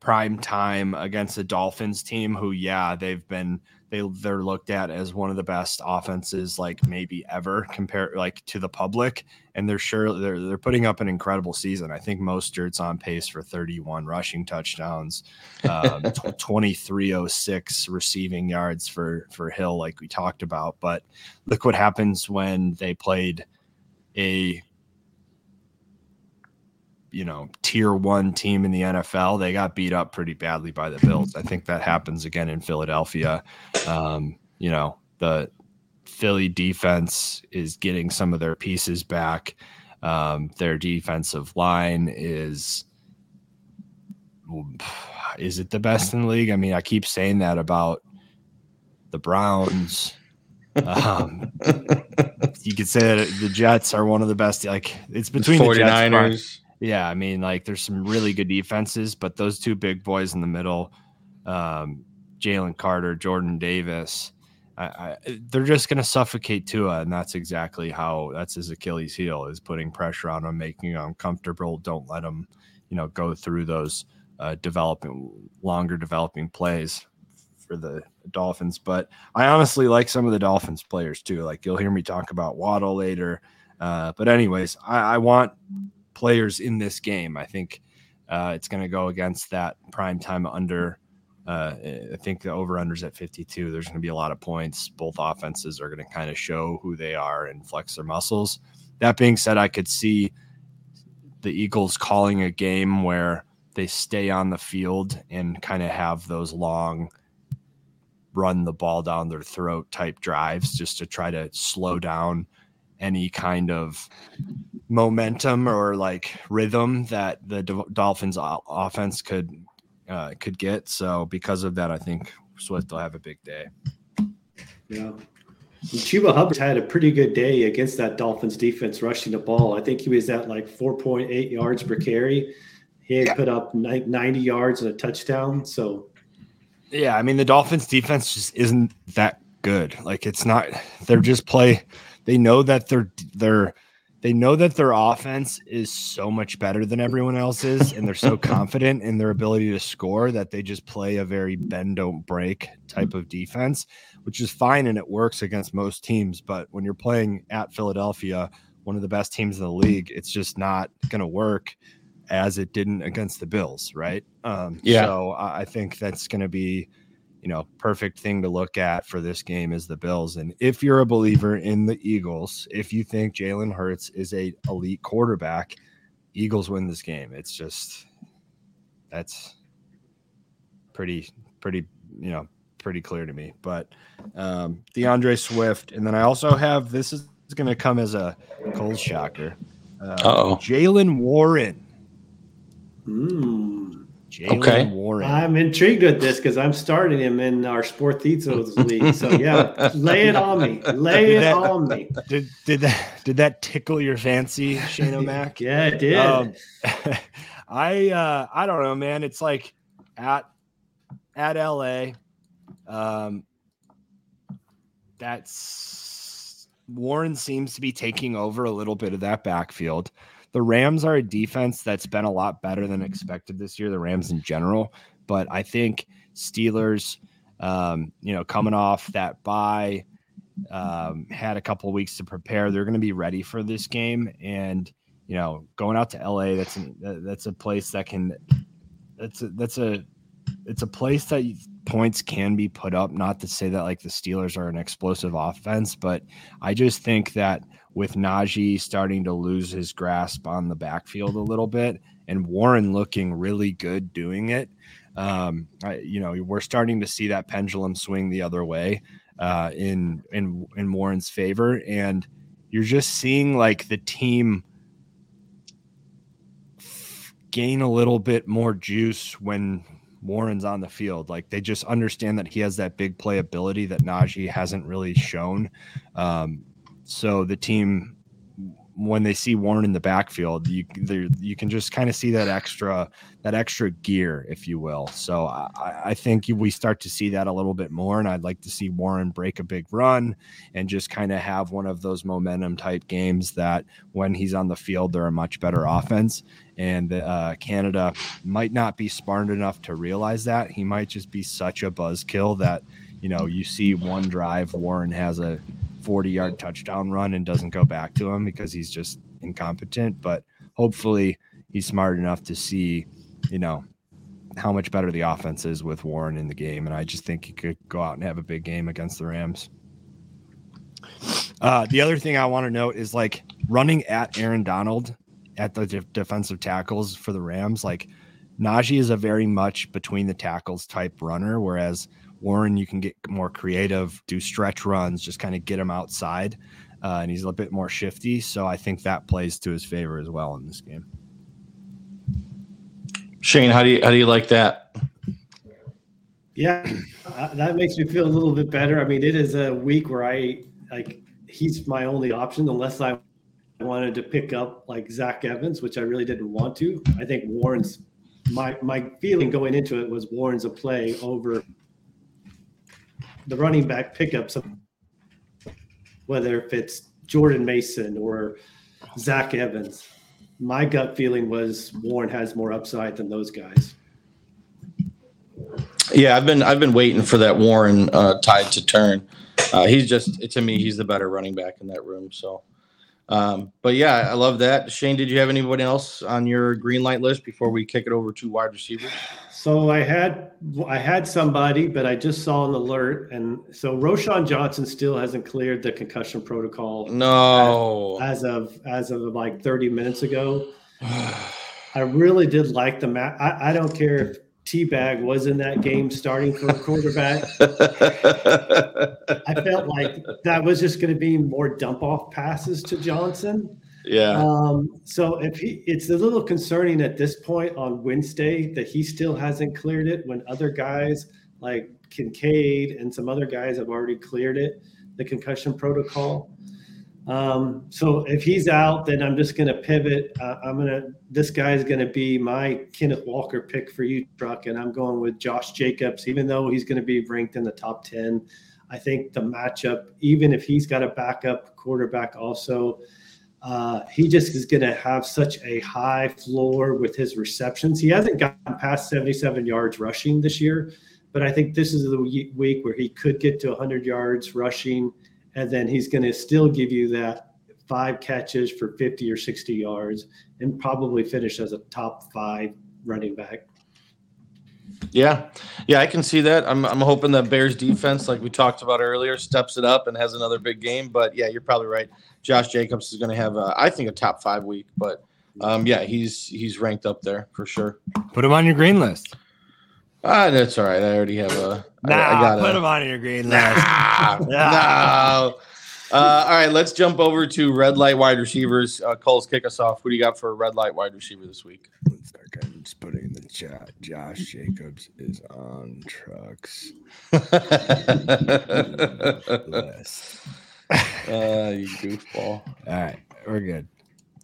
prime time against the Dolphins team, who, yeah, they've been they they're looked at as one of the best offenses like maybe ever compared like to the public. And they're sure they're they're putting up an incredible season. I think Mostert's on pace for 31 rushing touchdowns um, <laughs> 2306 receiving yards for for hill like we talked about. But look what happens when they played a you know tier one team in the NFL. They got beat up pretty badly by the Bills. I think that happens again in Philadelphia. Um, you know the Philly defense is getting some of their pieces back. Um, their defensive line is is it the best in the league? I mean, I keep saying that about the Browns. Um, you could say that the Jets are one of the best. Like it's between the 49ers. Yeah, I mean, like there's some really good defenses, but those two big boys in the middle, um, Jalen Carter, Jordan Davis, I, I, they're just going to suffocate Tua, and that's exactly how that's his Achilles heel is putting pressure on him, making him uncomfortable. Don't let him, you know, go through those uh, developing longer developing plays for the Dolphins. But I honestly like some of the Dolphins players too. Like you'll hear me talk about Waddle later. Uh, but anyways, I, I want players in this game. I think uh, it's going to go against that prime time under. Uh, I think the over unders at 52. There's going to be a lot of points. Both offenses are going to kind of show who they are and flex their muscles. That being said, I could see the Eagles calling a game where they stay on the field and kind of have those long run the ball down their throat type drives just to try to slow down any kind of momentum or like rhythm that the Dolphins offense could uh, could get. So because of that, I think Swift will have a big day. Yeah. Chuba Hubbard had a pretty good day against that Dolphins defense rushing the ball. I think he was at like 4.8 yards per carry. He had put up 90 yards and a touchdown. So, yeah, I mean, the Dolphins defense just isn't that good. Like, it's not, they're just play they know that they're they're they know that their offense is so much better than everyone else's and they're so <laughs> confident in their ability to score that they just play a very bend don't break type of defense which is fine and it works against most teams but when you're playing at Philadelphia one of the best teams in the league it's just not going to work as it didn't against the Bills right? Um yeah. so I think that's going to be you know, perfect thing to look at for this game is the Bills. And if you're a believer in the Eagles, if you think Jalen Hurts is a elite quarterback, Eagles win this game. It's just that's pretty, pretty, you know, pretty clear to me. But um D'Andre Swift, and then I also have this is going to come as a cold shocker. Uh, oh Jaylen Warren. Mm. Jaylen okay. Warren. I'm intrigued with this because I'm starting him in our Sportizos <laughs> league. So yeah, lay it on me. Lay did it that, on me. Did did that did that tickle your fancy, Shane-O-Mac? <laughs> yeah, it did. Um, <laughs> I uh I don't know, man. It's like at at LA. Um that's Warren seems to be taking over a little bit of that backfield the Rams are a defense that's been a lot better than expected this year, the Rams in general. But I think Steelers, um, you know, coming off that bye, um, had a couple weeks to prepare. They're going to be ready for this game. And, you know, going out to LA, that's an, that's a place that can, that's a, that's a, it's a place that points can be put up. Not to say that like the Steelers are an explosive offense, but I just think that with Najee starting to lose his grasp on the backfield a little bit and Warren looking really good doing it. Um, I, you know, we're starting to see that pendulum swing the other way uh, in in in Warren's favor, and you're just seeing like the team gain a little bit more juice when Warren's on the field. Like they just understand that he has that big play ability that Najee hasn't really shown. Um, so the team when they see Warren in the backfield, you you can just kind of see that extra that extra gear, if you will. So I, I think we start to see that a little bit more, and I'd like to see Warren break a big run and just kind of have one of those momentum type games that when he's on the field, they're a much better offense. And uh, Canada might not be smart enough to realize that. He might just be such a buzzkill that you know you see one drive Warren has a 40 yard touchdown run and doesn't go back to him because he's just incompetent. But hopefully he's smart enough to see, you know, how much better the offense is with Warren in the game. And I just think he could go out and have a big game against the Rams. Uh, the other thing I want to note is like running at Aaron Donald at the de- defensive tackles for the Rams. Like Najee is a very much between the tackles type runner, whereas Warren, you can get more creative, do stretch runs, just kind of get him outside. Uh, and he's a bit more shifty. So I think that plays to his favor as well in this game. Shane, how do you how do you like that? Yeah, uh, that makes me feel a little bit better. I mean, it is a week where I like he's my only option unless I wanted to pick up like Zach Evans, which I really didn't want to. I think Warren's my my feeling going into it was Warren's a play over the running back pickups, whether if it's Jordan Mason or Zach Evans. My gut feeling was Warren has more upside than those guys. Yeah, I've been I've been waiting for that Warren uh, tide to turn. Uh, he's just to me he's the better running back in that room. So um, but yeah, I love that. Shane, did you have anybody else on your green light list before we kick it over to wide receivers? So I had I had somebody, but I just saw an alert, and so Roschon Johnson still hasn't cleared the concussion protocol. No, as, as of as of like 30 minutes ago. I really did like the match. I, I don't care if Teabag was in that game starting for a quarterback. <laughs> I felt like that was just going to be more dump off passes to Johnson. Yeah. Um, so if he, it's a little concerning at this point on Wednesday that he still hasn't cleared it when other guys like Kincaid and some other guys have already cleared it, the concussion protocol. Um, so if he's out, then I'm just going to pivot. Uh, I'm going to, this guy's going to be my Kenneth Walker pick for you, Truck. And I'm going with Josh Jacobs, even though he's going to be ranked in the top 10. I think the matchup, even if he's got a backup quarterback also, uh, he just is going to have such a high floor with his receptions. He hasn't gotten past 77 yards rushing this year, but I think this is the week where he could get to 100 yards rushing and then he's going to still give you that five catches for 50 or 60 yards and probably finish as a top five running back. Yeah, yeah, I can see that. I'm, I'm hoping that Bears defense, like we talked about earlier, steps it up and has another big game. But yeah, you're probably right. Josh Jacobs is going to have, a, I think, a top five week. But um, yeah, he's he's ranked up there for sure. Put him on your green list. Ah, that's all right. I already have a. Nah, I, I got put him on your green list. Nah, <laughs> no. Uh, all right, let's jump over to red light wide receivers. Uh, Kulz kick us off. Who do you got for a red light wide receiver this week? One second, just putting in the chat. Josh Jacobs is on trucks. <laughs> uh, you goofball. All right, we're good.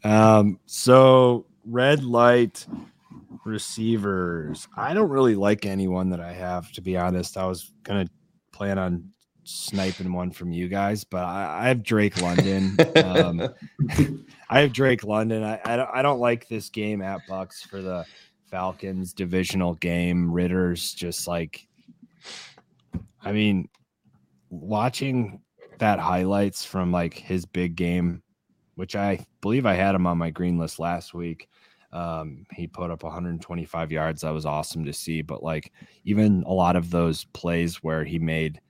Um, so red light receivers. I don't really like anyone that I have, to be honest. I was gonna plan on sniping one from you guys, but I, I have Drake London. um, <laughs> I have Drake London. I, I don't, I don't like this game at Bucs for the Falcons divisional game. Ridder's just like, I mean, watching that highlights from like his big game, which I believe I had him on my green list last week. Um, he put up 125 yards. That was awesome to see. But like even a lot of those plays where he made,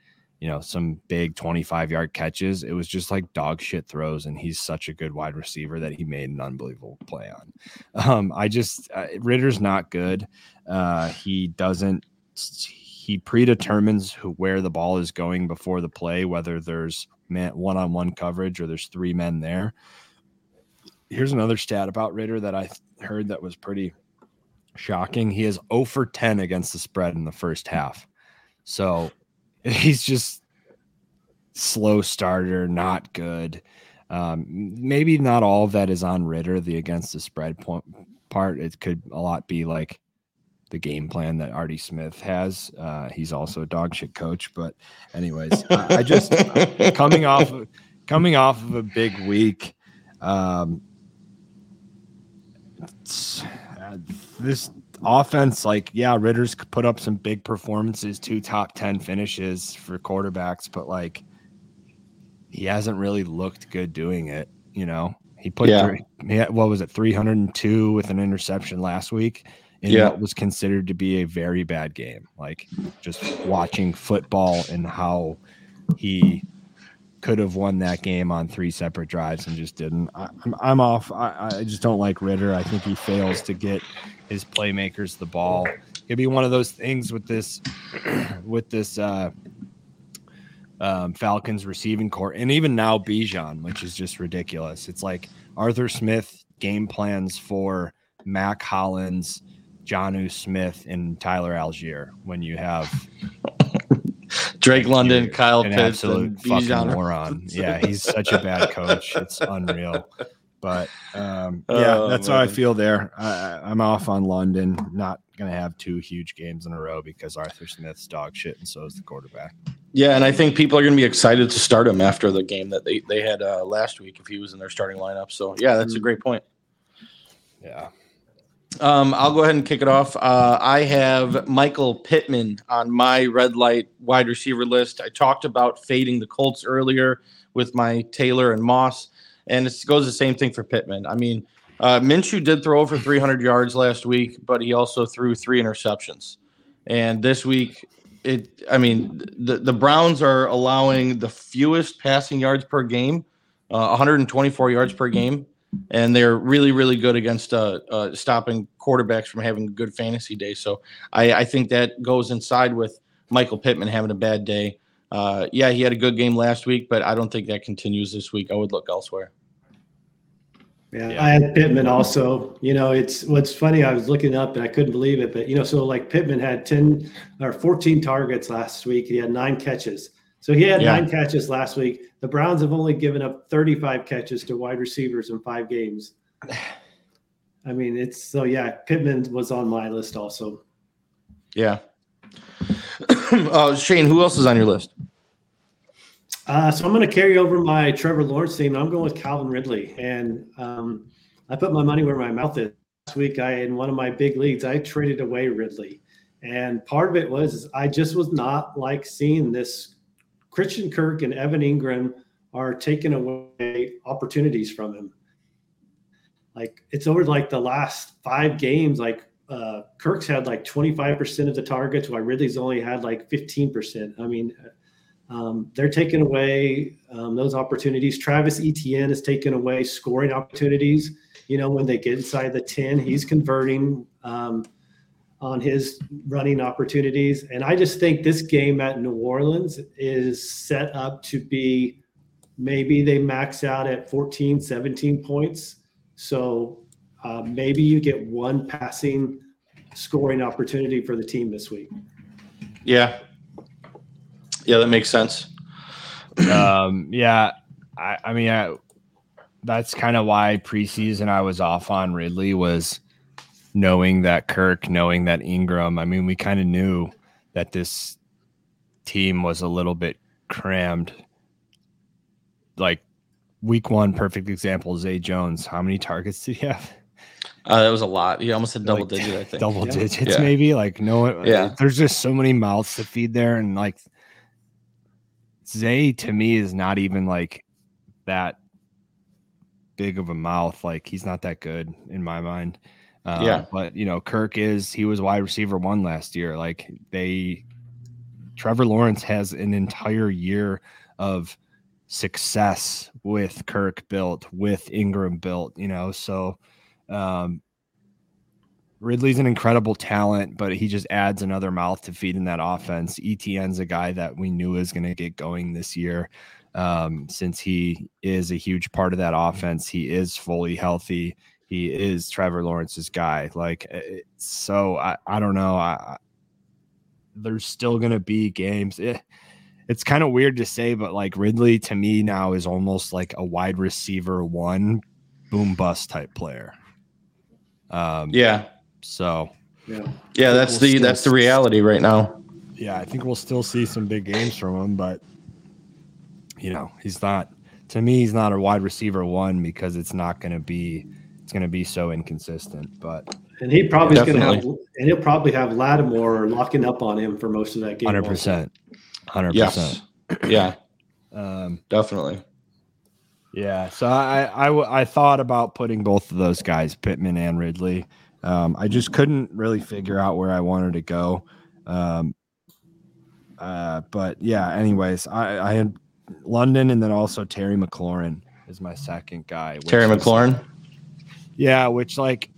you know, some big 25 yard catches, it was just like dog shit throws. And he's such a good wide receiver that he made an unbelievable play on. <laughs> Um, I just, uh, Ridder's not good. Uh, he doesn't, he predetermines who, where the ball is going before the play, whether there's one on one coverage or there's three men there. Here's another stat about Ridder that I heard that was pretty shocking. He is 0 for 10 against the spread in the first half. So <laughs> he's just slow starter, not good. Um, maybe not all of that is on Ridder, the against the spread point part. It could a lot be like the game plan that Artie Smith has. Uh, he's also a dog shit coach. But anyways, I, I just <laughs> coming off of, coming off of a big week. Um, uh, this offense, like, yeah, Ridder's put up some big performances, two top 10 finishes for quarterbacks, but like, he hasn't really looked good doing it. You know, he put, yeah. Three, he had, what was it, 302 with an interception last week in yeah. what was considered to be a very bad game. Like, just watching football and how he could have won that game on three separate drives and just didn't. I, am I'm off. I, I just don't like Ridder. I think he fails to get his playmakers the ball. It'd be one of those things with this, <clears throat> with this uh, um, Falcons receiving corps, and even now Bijan, which is just ridiculous. It's like Arthur Smith game plans for Mack Hollins, Jonnu Smith, and Tyler Allgeier when you have Drake London, Kyle an Pitts, absolute fucking moron. <laughs> yeah, he's such a bad coach. It's unreal. But um, yeah, oh, that's man. how I feel there. I, I'm off on London. Not going to have two huge games in a row because Arthur Smith's dog shit, and so is the quarterback. Yeah, and I think people are going to be excited to start him after the game that they they had uh, last week if he was in their starting lineup. So yeah, that's a mm-hmm. great point. Yeah. Um, I'll go ahead and kick it off. Uh, I have Michael Pittman on my red light wide receiver list. I talked about fading the Colts earlier with my Taylor and Moss, and it goes the same thing for Pittman. I mean, uh, Minshew did throw over 300 yards last week, but he also threw three interceptions. And this week, it I mean, the, the Browns are allowing the fewest passing yards per game, uh, 124 yards per game and they're really really good against uh, uh, stopping quarterbacks from having a good fantasy day. So I, I, think that goes inside with Michael Pittman having a bad day. Uh, yeah, he had a good game last week, but I don't think that continues this week. I would look elsewhere. Yeah, yeah, I had Pittman also. You know, it's what's funny. I was looking up and I couldn't believe it, but you know, so like Pittman had ten or fourteen targets last week. He had nine catches. So he had yeah. nine catches last week. The Browns have only given up 35 catches to wide receivers in five games. I mean, it's so yeah. Pittman was on my list also. Yeah. <clears throat> uh, Shane, who else is on your list? Uh, so I'm going to carry over my Trevor Lawrence team. I'm going with Calvin Ridley, and um, I put my money where my mouth is. Last week, I in one of my big leagues, I traded away Ridley, and part of it was I just was not like seeing this Christian Kirk and Evan Engram are taking away opportunities from him. Like it's over like the last five games, like uh, Kirk's had like 25% of the targets, while Ridley's only had like 15%. I mean, um, they're taking away um, those opportunities. Travis Etienne is taking away scoring opportunities. You know, when they get inside the 10, he's converting. Um, on his running opportunities. And I just think this game at New Orleans is set up to be maybe they max out at 14, 17 points. So uh, maybe you get one passing scoring opportunity for the team this week. Yeah. Yeah, that makes sense. <clears throat> um, yeah. I, I mean, I, that's kind of why preseason I was off on Ridley was knowing that Kirk, knowing that Engram, I mean, we kind of knew that this team was a little bit crammed. Like week one, perfect example, Zay Jones. How many targets did he have? Uh, that was a lot. He almost said double like, digit, I think. Double yeah. digits, yeah. maybe. Like, no, yeah. There's just so many mouths to feed there. And like, Zay to me is not even like that big of a mouth. Like, he's not that good in my mind. Uh, yeah. But, you know, Kirk is, he was wide receiver one last year. Like they, Trevor Lawrence has an entire year of success with Kirk built, with Engram built, you know. So, um, Ridley's an incredible talent, but he just adds another mouth to feed in that offense. Etienne's a guy that we knew is going to get going this year um, since he is a huge part of that offense. He is fully healthy he is Trevor Lawrence's guy. Like, so I, I don't know. I, there's still going to be games. It, it's kind of weird to say, but like Ridley to me now is almost like a wide receiver one boom bust type player. Um, yeah. So, yeah, yeah, that's we'll the that's the reality right now. Yeah, I think we'll still see some big games from him, but you know, he's not. To me, he's not a wide receiver one because it's not going to be. It's going to be so inconsistent, but and he probably is going to have, and he'll probably have Lattimore locking up on him for most of that game. Hundred percent, hundred percent. Yeah, um, definitely. Yeah, so I, I I thought about putting both of those guys, Pittman and Ridley. Um, I just couldn't really figure out where I wanted to go. Um, uh, but yeah, anyways, I, I had London and then also Terry McLaurin is my second guy. Terry McLaurin. Yeah, which like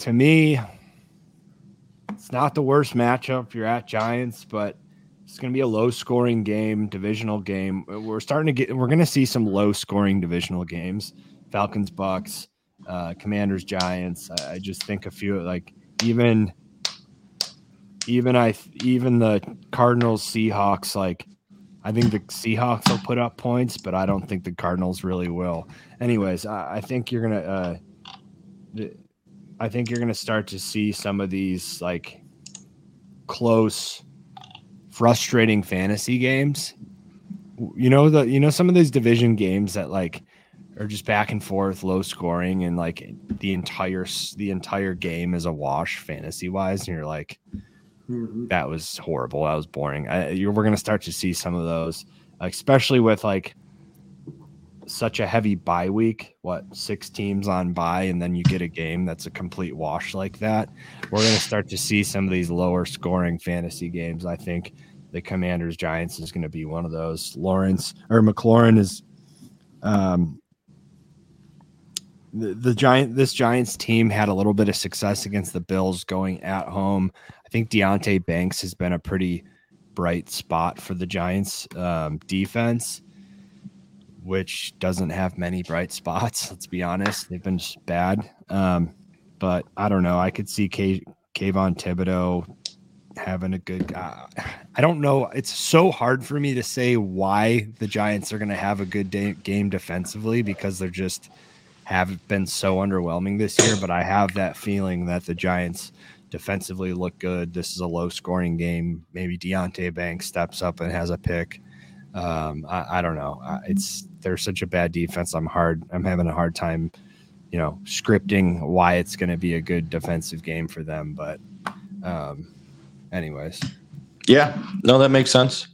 to me, it's not the worst matchup. You're at Giants, but it's going to be a low scoring game, divisional game. We're starting to get, we're going to see some low scoring divisional games. Falcons, Bucs, uh, Commanders, Giants. I, I just think a few like even, even I, even the Cardinals, Seahawks, like I think the Seahawks will put up points, but I don't think the Cardinals really will. Anyways, I, I think you're to, uh, I think you're to start to see some of these like close, frustrating fantasy games. You know the you know some of these division games that like are just back and forth, low scoring, and like the entire the entire game is a wash fantasy wise, and you're like, mm-hmm. that was horrible, that was boring. I, we're going to start to see some of those, especially with like such a heavy bye week, what six teams on bye, and then you get a game that's a complete wash like that. We're going to start to see some of these lower scoring fantasy games. I think the Commanders Giants is going to be one of those. Lawrence or McLaurin is, um, the, the giant this Giants team had a little bit of success against the Bills going at home. I think Deonte Banks has been a pretty bright spot for the Giants um, defense which doesn't have many bright spots. <laughs> Let's be honest; they've been bad. Um, but I don't know. I could see K- Kayvon Thibodeaux having a good. Uh, I don't know. It's so hard for me to say why the Giants are going to have a good day, game defensively because they're just have been so underwhelming this year. But I have that feeling that the Giants defensively look good. This is a low scoring game. Maybe Deonte Banks steps up and has a pick. Um, I, I, don't know. It's they're such a bad defense. I'm hard. I'm having a hard time, you know, scripting why it's going to be a good defensive game for them. But, um, anyways, yeah, no, that makes sense.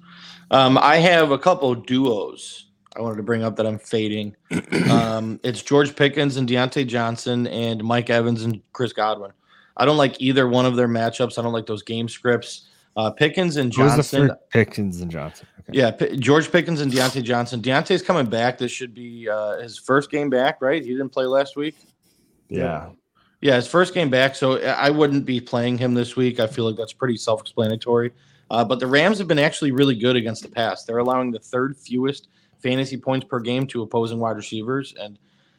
Um, I have a couple duos I wanted to bring up that I'm fading. <clears throat> Um, it's George Pickens and Diontae Johnson and Mike Evans and Chris Godwin. I don't like either one of their matchups. I don't like those game scripts. Uh, Pickens and Johnson. Pickens and Johnson. Okay. Yeah, P- George Pickens and Diontae Johnson. Diontae's coming back. This should be uh, his first game back, right? He didn't play last week. Yeah. Yeah, his first game back. So I wouldn't be playing him this week. I feel like that's pretty self-explanatory. Uh, but the Rams have been actually really good against the pass. They're allowing the third fewest fantasy points per game to opposing wide receivers, and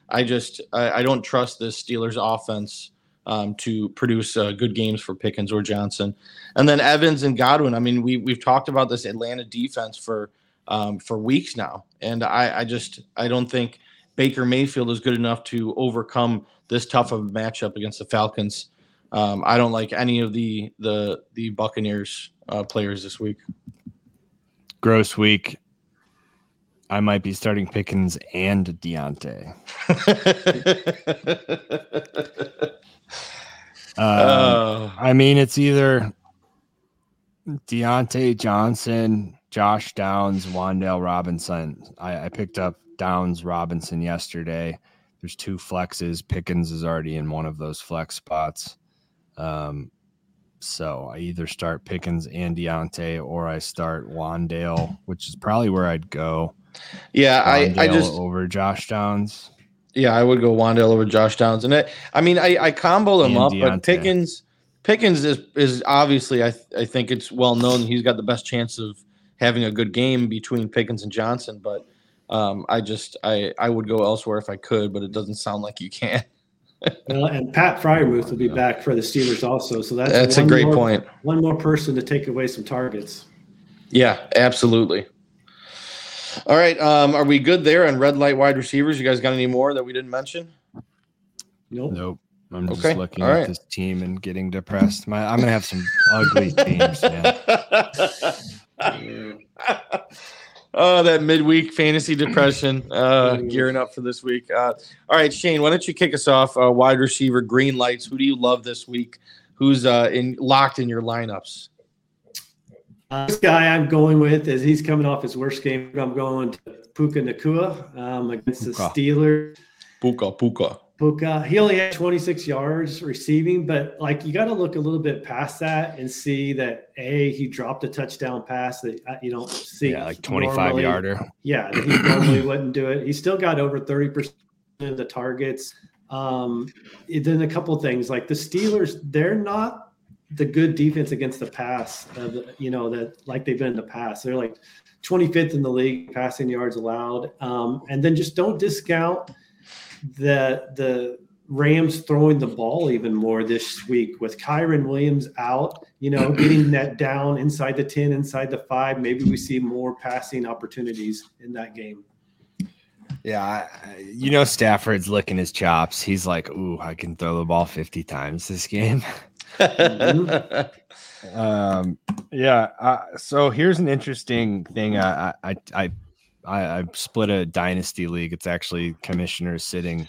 I just I, I don't trust this Steelers offense um, to produce uh, good games for Pickens or Johnson. And then Evans and Godwin. I mean, we we've talked about this Atlanta defense for um, for weeks now, and I, I just I don't think Baker Mayfield is good enough to overcome this tough of a matchup against the Falcons. Um, I don't like any of the the the Buccaneers uh, players this week. Gross week. I might be starting Pickens and Diontae. <laughs> Uh, I mean, it's either Diontae Johnson, Josh Downs, Wan'Dale Robinson. I, I, picked up Downs Robinson yesterday. There's two flexes. Pickens is already in one of those flex spots. Um, so I either start Pickens and Diontae or I start Wan'Dale, which is probably where I'd go. Yeah, I, I just over Josh Downs. Yeah, I would go Wan'Dale over Josh Downs, and I, I mean, I, I combo them up, Diontae. but Pickens, Pickens is is obviously, I, I think it's well known he's got the best chance of having a good game between Pickens and Johnson. But um, I just, I, I would go elsewhere if I could, but it doesn't sound like you can. <laughs> well, and Pat Freiermuth will be back for the Steelers also. So that's that's a great more, point. One more person to take away some targets. Yeah, absolutely. All right. Um, are we good there on red light wide receivers? You guys got any more that we didn't mention? Nope. Nope. I'm just looking all at right. this team and getting depressed. My, I'm gonna have some ugly <laughs> teams, man. <laughs> oh, that midweek fantasy depression. Uh, gearing up for this week. Uh, all right, Shane, why don't you kick us off? Uh, wide receiver, green lights. Who do you love this week? Who's uh, in locked in your lineups? Uh, this guy I'm going with is he's coming off his worst game. I'm going to Puka Nacua um, against the Steelers. Puka, Puka. Puka, he only had 26 yards receiving, but like you got to look a little bit past that and see that a he dropped a touchdown pass that uh, you don't see. Yeah, like 25 normally. yarder. Yeah, he normally wouldn't do it. He still got over 30 percent of the targets. Um, then a couple things like the Steelers, they're not the good defense against the pass. Uh, the- you know that like they've been in the past. They're like 25th in the league passing yards allowed. Um, and then just don't discount the the Rams throwing the ball even more this week with Kyren Williams out, you know, <clears throat> getting that down inside the 10, inside the five. Maybe we see more passing opportunities in that game. Yeah, you know Stafford's licking his chops. He's like, "Ooh, I can throw the ball 50 times this game." <laughs> Um, yeah. Uh, so here's an interesting thing. I, I, I, I, I split a dynasty league. It's actually commissioners sitting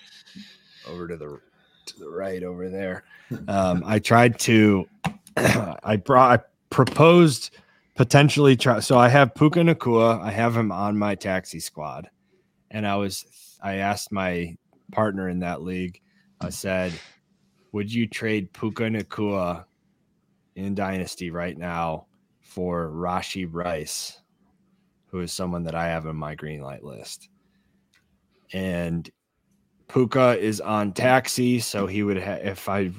over to the to the right over there. Um, I tried to. <clears throat> I brought. I proposed potentially try. So I have Puka Nacua. I have him on my taxi squad, and I was. I asked my partner in that league. I said, "Would you trade Puka Nacua in Dynasty right now for Rashee Rice, who is someone that I have in my green light list. And Puka is on taxi, so he would ha- if I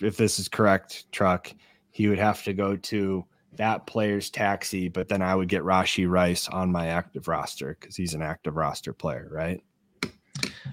if this is correct, truck, he would have to go to that player's taxi, but then I would get Rashee Rice on my active roster because he's an active roster player, right?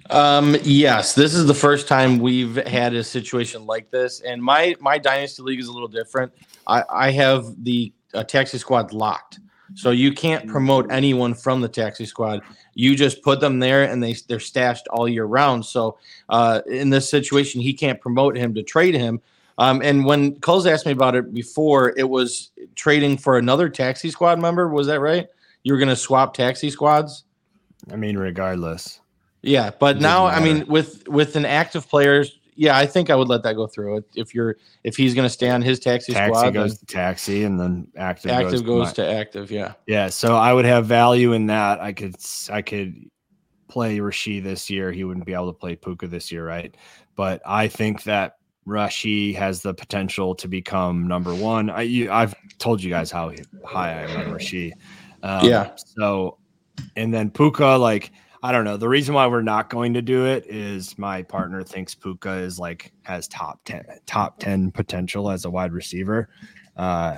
Um, yes, this is the first time we've had a situation like this, and my my dynasty league is a little different. I, I have the uh, taxi squad locked, so you can't promote anyone from the taxi squad. You just put them there, and they they're stashed all year round. So uh, in this situation, he can't promote him to trade him. Um, and when Kulz asked me about it before, it was trading for another taxi squad member. Was that right? You were going to swap taxi squads. I mean, regardless. Yeah, but now doesn't I mean with with an active player, yeah, I think I would let that go through. If you're if he's going to stay on his taxi, Taxi squad, goes to taxi, and then active, active goes, goes to, my- to active. Yeah, Yeah, so I would have value in that. I could I could play Rashee this year. He wouldn't be able to play Puka this year, right? But I think that Rashee has the potential to become number one. I you, I've told you guys how high I am on Rashee. Um, Yeah. So, and then Puka, like I don't know. The reason why we're not going to do it is my partner thinks Puka is like has top ten top ten potential as a wide receiver. Uh,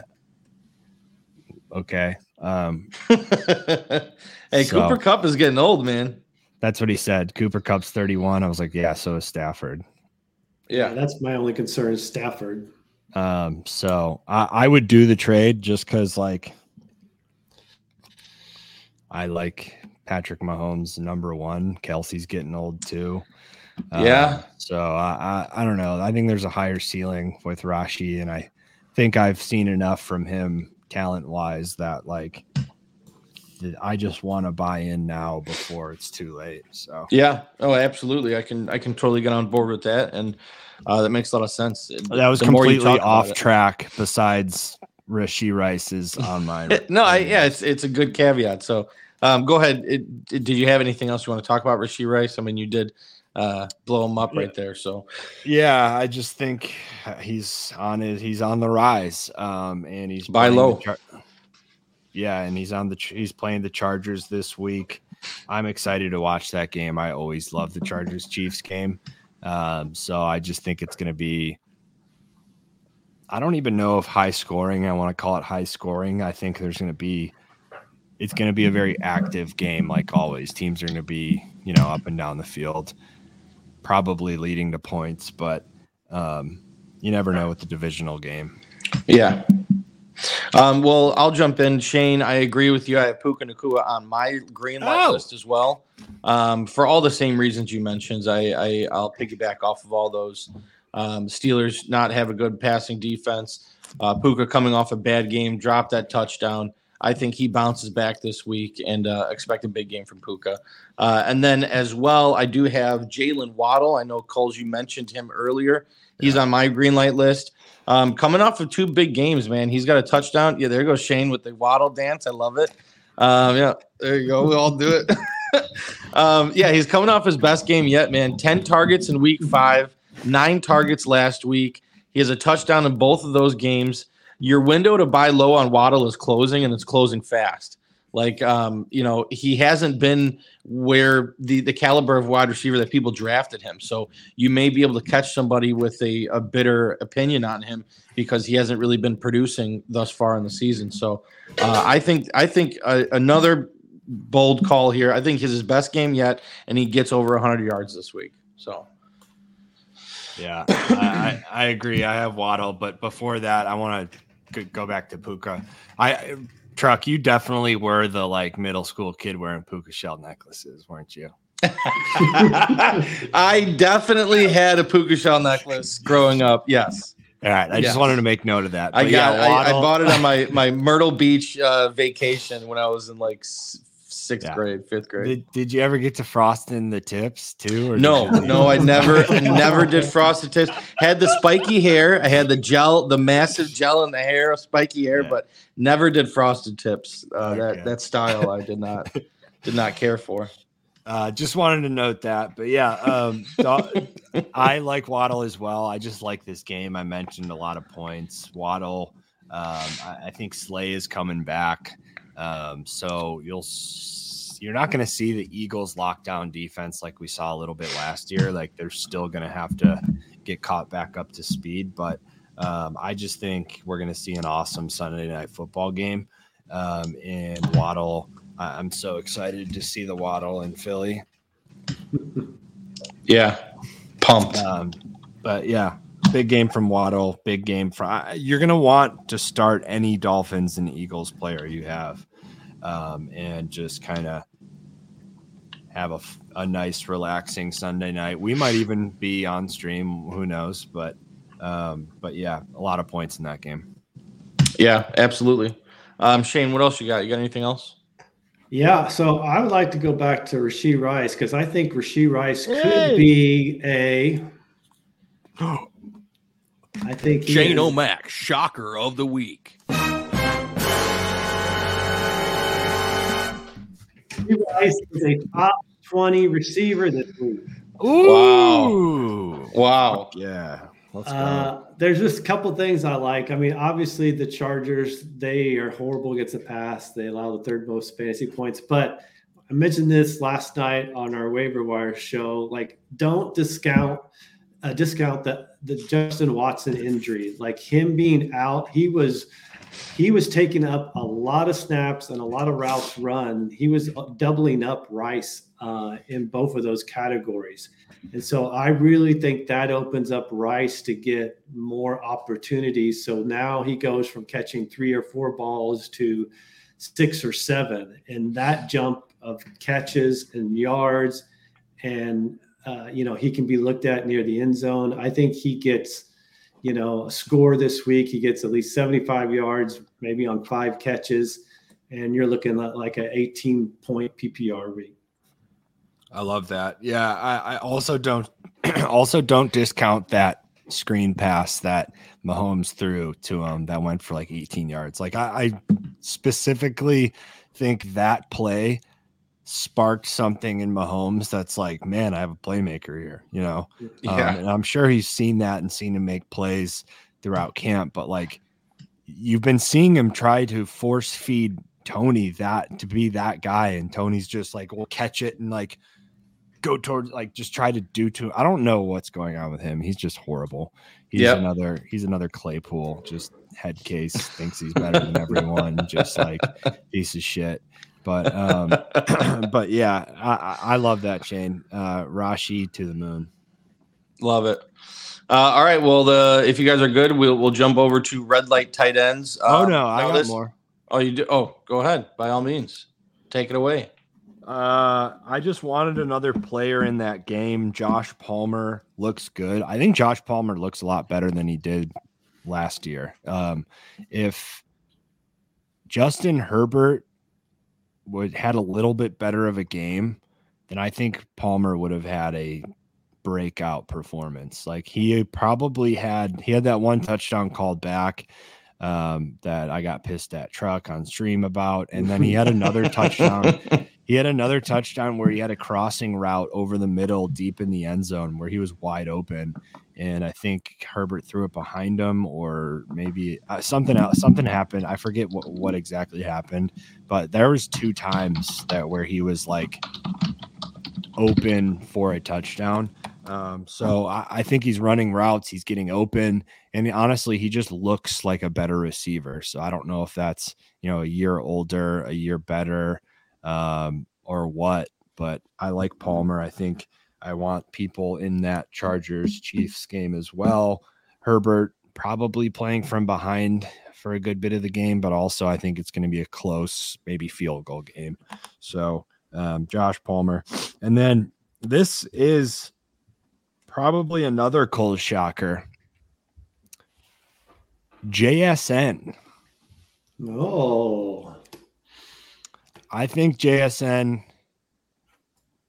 okay. Um, <laughs> hey, So- Cooper Kupp is getting old, man. That's what he said. Cooper Kupp's 31. I was like, yeah, so is Stafford. Yeah, that's my only concern is Stafford. Um, so I, I would do the trade just because like I like Patrick Mahomes number one. Kelce's getting old too. Um, Yeah. So I, I I don't know. I think there's a higher ceiling with Rashee, and I think I've seen enough from him talent wise that like I just want to buy in now before it's too late. So yeah. Oh, absolutely. I can I can totally get on board with that, and uh, that makes a lot of sense. that was The completely off it- track. Besides Rashee Rice is on my <laughs> no, I, yeah, it's it's a good caveat. So, um, go ahead. It, it- did you have anything else you want to talk about, Rasheed Rice? I mean, you did uh, blow him up right there. So, Yeah, I just think he's on it. He's on the rise, um, and he's the low. Char- yeah, and he's on the. He's playing the Chargers this week. I'm excited to watch that game. I always love the Chargers Chiefs game, um, so I just think it's going to be. I don't even know if high scoring. I want to call it high scoring. I think there's going to be. It's going to be a very active game, like always. Teams are going to be, you know, up and down the field. probably leading to points, but um, you never know with the divisional game. Yeah. Um, well, I'll jump in. Shane, I agree with you. I have Puka Nacua on my green light oh. list as well. Um, for all the same reasons you mentioned, I, I I'll piggyback off of all those. Um, Steelers not have a good passing defense. Uh, Puka coming off a bad game, dropped that touchdown. I think he bounces back this week and uh, expect a big game from Puka. Uh, and then as well, I do have Jalen Waddle. I know Kulz, you mentioned him earlier. He's on my green light list. Um, coming off of two big games, man. He's got a touchdown. Yeah, there goes Shane with the Waddle dance. I love it. Um, yeah, there you go. We all do it. <laughs> um, yeah, he's coming off his best game yet, man. 10 targets in week five, nine targets last week. He has a touchdown in both of those games. Your window to buy low on Waddle is closing, and it's closing fast. Like, um, you know, he hasn't been where the the caliber of wide receiver that people drafted him. So you may be able to catch somebody with a, a bitter opinion on him because he hasn't really been producing thus far in the season. So uh, I think I think uh, another bold call here. I think his his best game yet, and he gets over 100 yards this week. So. Yeah, I, I, I agree. I have Waddle, but before that, I want to go back to Puka. I Truck, you definitely were the like middle school kid wearing puka shell necklaces, weren't you? <laughs> I definitely had a puka shell necklace growing up. Yes. All right. I yes. just wanted to make note of that. But I got. Yeah, I, I, bought it on my my Myrtle Beach uh, vacation when I was in like sixth yeah. grade, fifth grade. Did, did you ever get to frosting the tips too? no, no, I <laughs> never, <laughs> never did frosted tips. Had the spiky hair. I had the gel, the massive gel in the hair, spiky hair, yeah. but never did frosted tips. Uh, okay. That that style I did not <laughs> did not care for. Uh, just wanted to note that, but yeah, um, I like Waddle as well. I just like this game. I mentioned a lot of points. Waddle, um, I, I think Slay is coming back. Um, so you'll you're not going to see the Eagles lockdown defense like we saw a little bit last year. <laughs> Like they're still going to have to get caught back up to speed. But um, I just think we're going to see an awesome Sunday night football game. Um, and Waddle, I'm so excited to see the Waddle in Philly. <laughs> Yeah, pumped. Um, but yeah, big game from Waddle. Big game from. You're going to want to start any Dolphins and Eagles player you have, um, and just kind of have a, a nice, relaxing Sunday night. We might even be on stream. Who knows? But um, but yeah, a lot of points in that game. Yeah, absolutely. Um, Shane, what else you got? You got anything else? Yeah, so I would like to go back to Rashee Rice because I think Rashee Rice hey. could be a. <gasps> I think Shane is, O'Mac, shocker of the week. Rice is a top 20 receiver this week. Ooh. Wow. Wow. Yeah. Uh, there's just a couple things I like. I mean, obviously the Chargers, they are horrible against the pass. They allow the third most fantasy points. But I mentioned this last night on our waiver wire show. Like, don't discount uh, discount the the Justin Watson injury. Like him being out, he was he was taking up a lot of snaps and a lot of routes run. He was doubling up Rice uh, in both of those categories. And so I really think that opens up Rice to get more opportunities. So now he goes from catching three or four balls to six or seven. And that jump of catches and yards, and, uh, you know, he can be looked at near the end zone. I think he gets, you know, score this week. He gets at least 75 yards, maybe on five catches. And you're looking at like an 18 point PPR week. I love that. Yeah, I, I also don't <clears throat> also don't discount that screen pass that Mahomes threw to him that went for like 18 yards. Like I, I specifically think that play sparked something in Mahomes that's like, man, I have a playmaker here, you know. Yeah. Um, and I'm sure he's seen that and seen him make plays throughout camp, but like you've been seeing him try to force feed Toney that to be that guy, and Toney's just like, we'll catch it and like go towards like just try to do to I don't know what's going on with him. He's just horrible. He's yep. another he's another Claypool, just head case, thinks he's better than everyone, just like piece of shit. But um <clears throat> but yeah, I, I love that chain. Uh Rashee to the moon. Love it. Uh, all right. Well, the if you guys are good, we'll we'll jump over to red light tight ends. oh no, I got this, more. Oh, you do? Oh, go ahead. By all means, take it away. Uh, I just wanted another player in that game. Josh Palmer looks good. I think Josh Palmer looks a lot better than he did last year. Um, if Justin Herbert would had a little bit better of a game, then I think Palmer would have had a breakout performance. Like he probably had he had that one touchdown called back um, that I got pissed at truck on stream about, and then he had another <laughs> touchdown. He had another touchdown where he had a crossing route over the middle, deep in the end zone, where he was wide open, and I think Herbert threw it behind him, or maybe uh, something else. Something happened. I forget what what exactly happened, but there was two times that where he was like open for a touchdown. Um, so I, I, think he's running routes, he's getting open, and honestly, he just looks like a better receiver. So I don't know if that's you know a year older, a year better, um, or what. But I like Palmer. I think I want people in that Chargers Chiefs game as well. Herbert probably playing from behind for a good bit of the game, but also I think it's going to be a close, maybe field goal game. So um, Josh Palmer, and then this is probably another cold shocker. JSN. Oh. I think JSN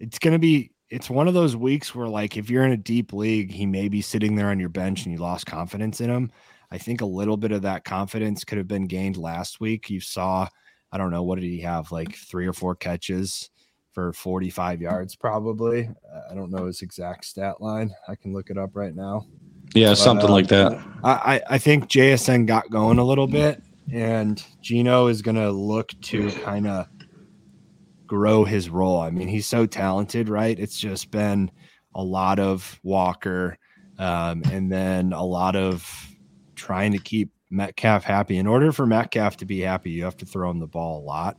it's going to be it's one of those weeks where like if you're in a deep league, he may be sitting there on your bench and you lost confidence in him. I think a little bit of that confidence could have been gained last week. You saw I don't know what did he have like 3 or 4 catches for 45 yards, probably. I don't know his exact stat line. I can look it up right now. Yeah, but, something uh, like that. I, I think JSN got going a little bit, and Geno is going to look to kind of grow his role. I mean, he's so talented, right? It's just been a lot of Walker um, and then a lot of trying to keep Metcalf happy. In order for Metcalf to be happy, you have to throw him the ball a lot.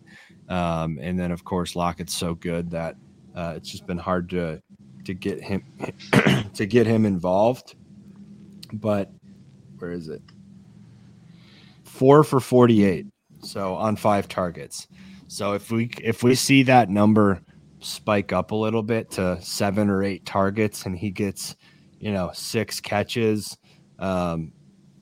Um, and then of course Lockett's so good that uh, it's just been hard to to get him <clears throat> to get him involved. But where is it? Four for forty-eight. So on five targets. So if we if we see that number spike up a little bit to seven or eight targets, and he gets you know six catches, um,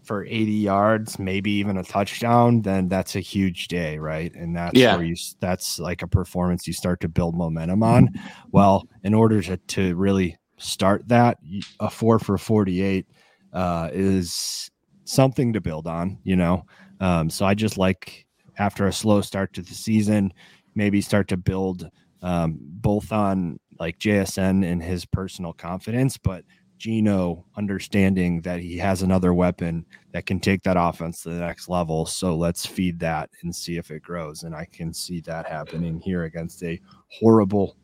for 80 yards, maybe even a touchdown, then that's a huge day, right? And that's yeah. where you that's like a performance you start to build momentum on. Well, in order to to really start that, a four for 48 uh, is something to build on, you know. Um, so I just like after a slow start to the season, maybe start to build um, both on like JSN and his personal confidence, but Geno understanding that he has another weapon that can take that offense to the next level. So let's feed that and see if it grows. And I can see that happening here against a horrible,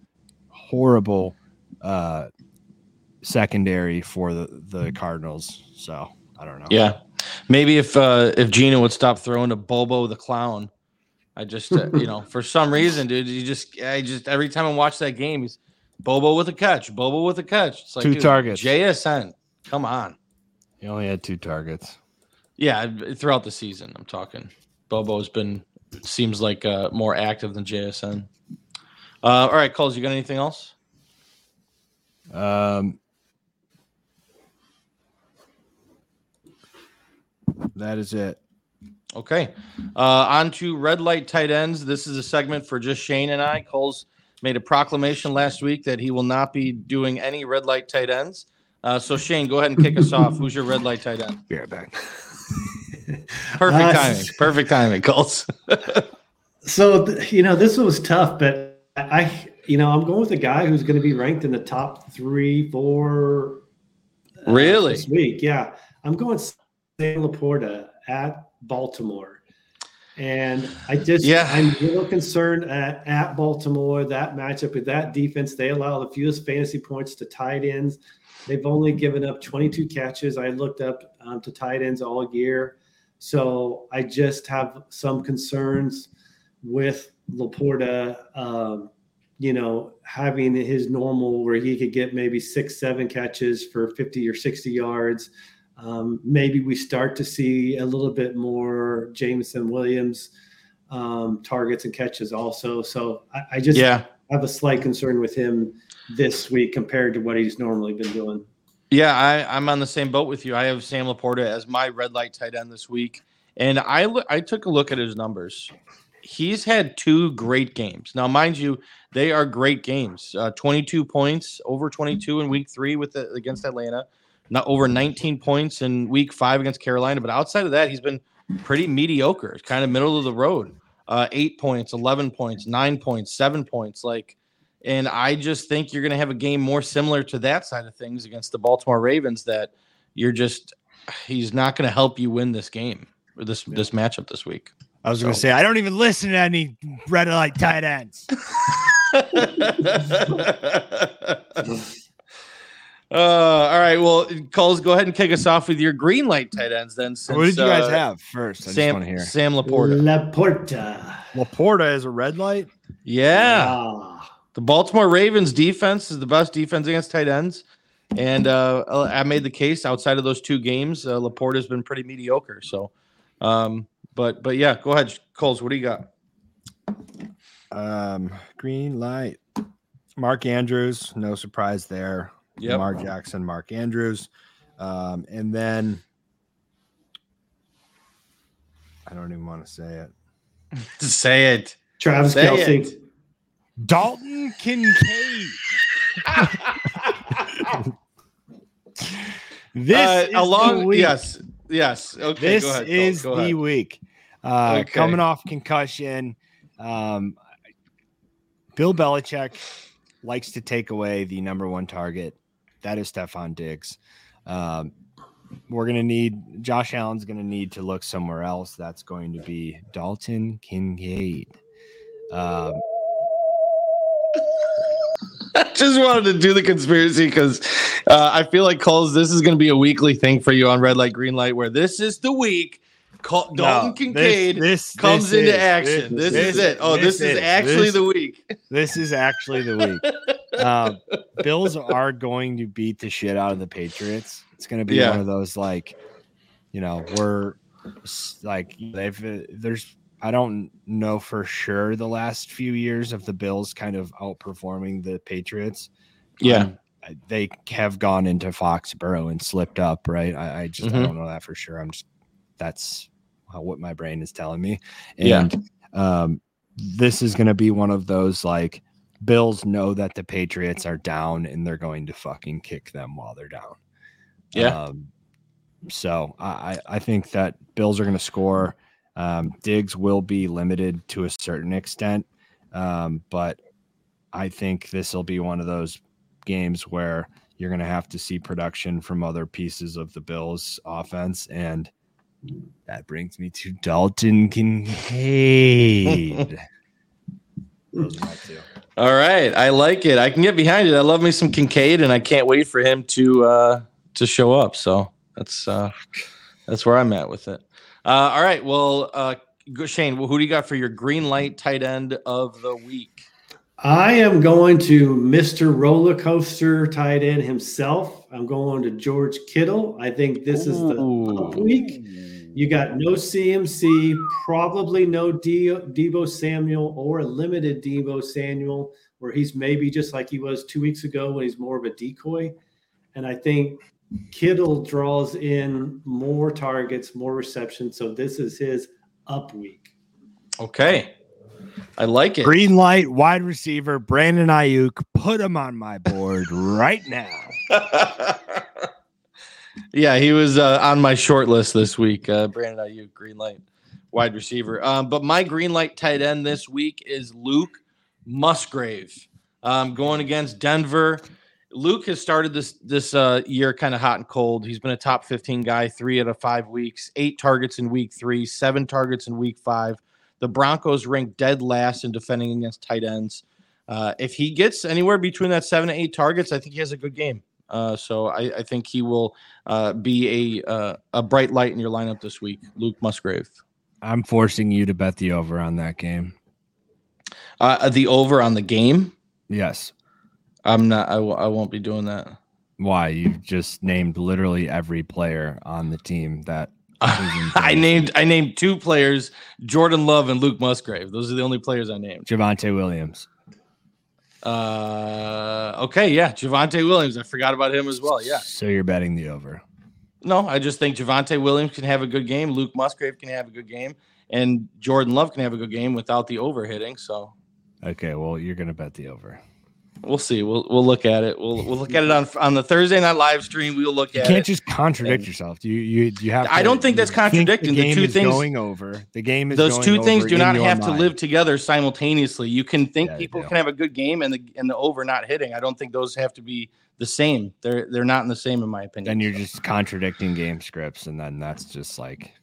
horrible uh, secondary for the, the Cardinals. So I don't know. Yeah. Maybe if uh, if Geno would stop throwing to Bobo the clown. I just, uh, you know, for some reason, dude, you just, I just, every time I watch that game, he's, Bobo with a catch. Bobo with a catch. It's like two dude, targets. JSN. Come on. He only had two targets. Yeah, throughout the season, I'm talking. Bobo's been seems like uh, more active than JSN. Uh, all right, Kulz, you got anything else? Um, that is it. Okay. Uh, on to red light tight ends. This is a segment for just Shane and I. Kulz made a proclamation last week that he will not be doing any red light tight ends. Uh, so Shane, go ahead and kick us off. Who's your red light tight end? Be right back. Perfect uh, timing. Perfect timing, Kulz. <laughs> so you know this was tough, but I, you know, I'm going with a guy who's going to be ranked in the top three, four. Uh, really? This week, yeah. I'm going Sam LaPorta at Baltimore. And I just, yeah, I'm a little concerned at, at Baltimore, that matchup with that defense. They allow the fewest fantasy points to tight ends. They've only given up 22 catches. I looked up um, to tight ends all year. So I just have some concerns with LaPorta um, you know, having his normal where he could get maybe six, seven catches for 50 or 60 yards. Um, maybe we start to see a little bit more Jameson Williams um, targets and catches also. So I, I just yeah. have a slight concern with him this week compared to what he's normally been doing. Yeah, I, I'm on the same boat with you. I have Sam Laporta as my red light tight end this week, and I I took a look at his numbers. He's had two great games. Now, mind you, they are great games. Uh, 22 points, over 22 in week three with the, against Atlanta, not over 19 points in week five against Carolina. But outside of that, he's been pretty mediocre. It's kind of middle of the road. Uh, eight points, 11 points, nine points, seven points. Like, and I just think you're going to have a game more similar to that side of things against the Baltimore Ravens that you're just, he's not going to help you win this game or this, yeah. this matchup this week. I was so. going to say, I don't even listen to any red light tight ends. <laughs> <laughs> Uh, all right. Well, Kulz, go ahead and kick us off with your green light tight ends then. Since, what did you guys uh, have first? I Sam, hear. Sam Laporta. Laporta. Laporta is a red light. Yeah. Ah. The Baltimore Ravens defense is the best defense against tight ends. And uh, I made the case outside of those two games, uh, Laporta has been pretty mediocre. So, um, but but yeah, go ahead, Kulz. What do you got? Um, green light. Mark Andrews, no surprise there. Yeah, Lamar Jackson, Mark Andrews, um, and then I don't even want to say it. To <laughs> say it, Travis say Kelce, it. Dalton Kincaid. <laughs> this uh, along yes yes okay this go ahead, is go, go the week uh, okay. coming off concussion um, bill belichick likes to take away the number one target that is Stefon Diggs. Um, we're going to need Josh Allen's going to need to look somewhere else. That's going to be Dalton Kincaid. Um, <laughs> I just wanted to do the conspiracy because uh, I feel like Kulz, this is going to be a weekly thing for you on Red Light Green Light, where this is the week. Col- Dalton no, Kincaid this, this, comes this into is, action. This, is it. Oh, <laughs> this, is, actually the week. This is actually the week. uh, Bills are going to beat the shit out of the Patriots. It's going to be yeah. one of those like, you know, we're like they've there's I don't know for sure the last few years of the Bills kind of outperforming the Patriots. Yeah. Um, they have gone into Foxborough and slipped up, right? I, I just mm-hmm. I don't know that for sure. I'm just that's what my brain is telling me. And yeah. um, this is going to be one of those like Bills know that the Patriots are down and they're going to fucking kick them while they're down. Yeah. Um, so I, I think that Bills are going to score. Um, Diggs will be limited to a certain extent, um, but I think this will be one of those games where you're going to have to see production from other pieces of the Bills offense. And that brings me to Dalton Kincaid. <laughs> Those are my two. All right, I like it. I can get behind it. I love me some Kincaid, and I can't wait for him to uh, to show up. So that's uh, that's where I'm at with it. Uh, all right, well, uh, Shane, who do you got for your green light tight end of the week? I am going to Mr. Roller Coaster tight end himself. I'm going to George Kittle. I think this is the week. You got no CMC, probably no Deebo Samuel or a limited Deebo Samuel, where he's maybe just like he was two weeks ago when he's more of a decoy. And I think Kittle draws in more targets, more receptions. So this is his up week. Okay. I like it. Green light, wide receiver, Brandon Aiyuk. Put him on my board right now. <laughs> yeah, he was uh, on my short list this week. Uh, Brandon Aiyuk, green light wide receiver. Um, but my green light tight end this week is Luke Musgrave. Um, going against Denver. Luke has started this this uh, year kind of hot and cold. He's been a top 15 guy three out of five weeks, eight targets in week three, seven targets in week five. The Broncos rank dead last in defending against tight ends. Uh, if he gets anywhere between that seven to eight targets, I think he has a good game. Uh, so I, I, think he will uh, be a uh, a bright light in your lineup this week, Luke Musgrave. I'm forcing you to bet the over on that game. Uh, the over on the game. Yes. I'm not. I w- I won't be doing that. Why? You just named literally every player on the team that. <laughs> I named I named two players, Jordan Love and Luke Musgrave. Those are the only players I named. Javonte Williams. Uh, okay, yeah, Javonte Williams. I forgot about him as well. Yeah. So you're betting the over. No, I just think Javonte Williams can have a good game. Luke Musgrave can have a good game, and Jordan Love can have a good game without the over hitting. So. Okay, well, you're gonna bet the over. We'll see. We'll we'll look at it. We'll we'll look at it on on the Thursday night live stream. We'll look you at. You can't it. just contradict and, yourself. You you you have. To, I don't think that's contradicting. Think the, the, two things going over. The game is those two things do not have mind. to live together simultaneously. You can think yeah, people can have a good game and the and the over not hitting. I don't think those have to be the same. They're they're not in the same in my opinion. Then you're just contradicting game scripts, and then that's just like.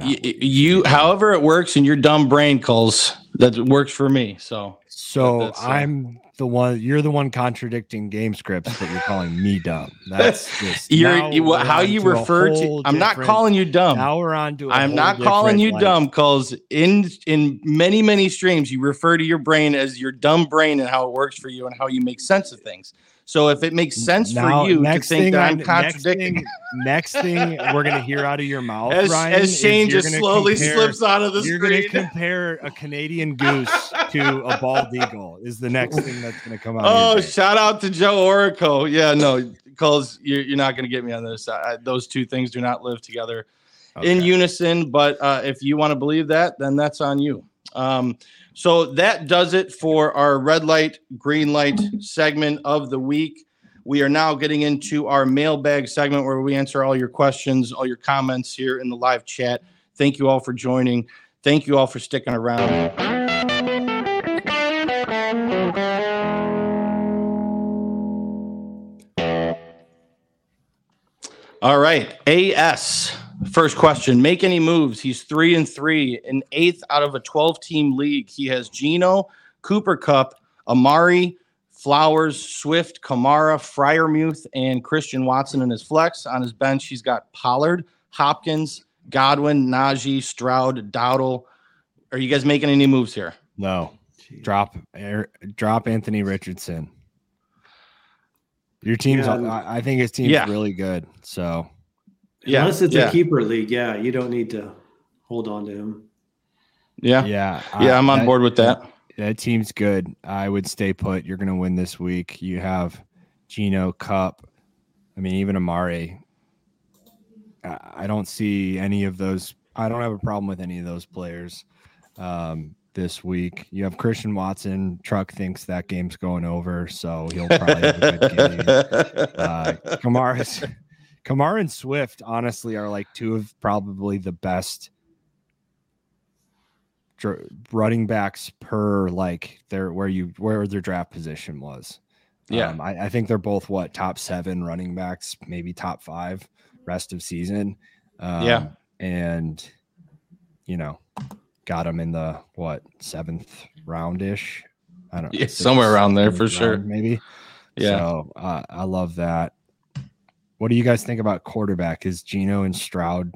You, you however it works in your dumb brain Kulz that works for me. So so uh, I'm the one you're the one contradicting game scripts, but you're calling me dumb. <laughs> That's just you're you, how you refer to. I'm not calling you dumb. Now we're on to. I'm not calling you like, dumb because in in many many streams you refer to your brain as your dumb brain and how it works for you and how you make sense of things. So if it makes sense now, for you to think that I'm contradicting, next thing, next thing we're gonna hear out of your mouth, as, Ryan, as Shane just slowly compare, slips out of the you're screen, you're gonna compare a Canadian goose to a bald eagle. Is the next thing that's gonna come out? Oh, shout out to Joe Orico. Yeah, no, because you're, you're not gonna get me on this. I, those two things do not live together okay. in unison. But uh, if you want to believe that, then that's on you. Um, so that does it for our red light, green light segment of the week. We are now getting into our mailbag segment where we answer all your questions, all your comments here in the live chat. Thank you all for joining. Thank you all for sticking around. All right, AS. First question: Make any moves? He's three and three, an eighth out of a twelve-team league. He has Geno, Cooper Kupp, Amari, Flowers, Swift, Kamara, Freiermuth, and Christian Watson in his flex. On his bench, he's got Pollard, Hopkins, Godwin, Najee, Stroud, Dowdle. Are you guys making any moves here? No. Drop, drop Anthony Richardson. Your team's, yeah. I think his team's yeah. really good. So yeah, unless it's yeah. a keeper league, yeah, you don't need to hold on to him. Yeah, yeah, yeah. I'm on that, board with that. That team's good. I would stay put. You're going to win this week. You have Geno Kupp. I mean, even Amari. I don't see any of those. I don't have a problem with any of those players um, this week. You have Christian Watson. Truck thinks that game's going over, so he'll probably have a good game. <laughs> Uh, Kamara's Kamara and Swift, honestly, are like two of probably the best running backs per like their where you where their draft position was. Yeah, um, I, I, think they're both what top seven running backs, maybe top five rest of season. Um, yeah, and you know, got them in the what seventh roundish. I don't know, yeah, somewhere around there for sure, maybe. Yeah, so uh, I love that. What do you guys think about quarterback? Is Geno and Stroud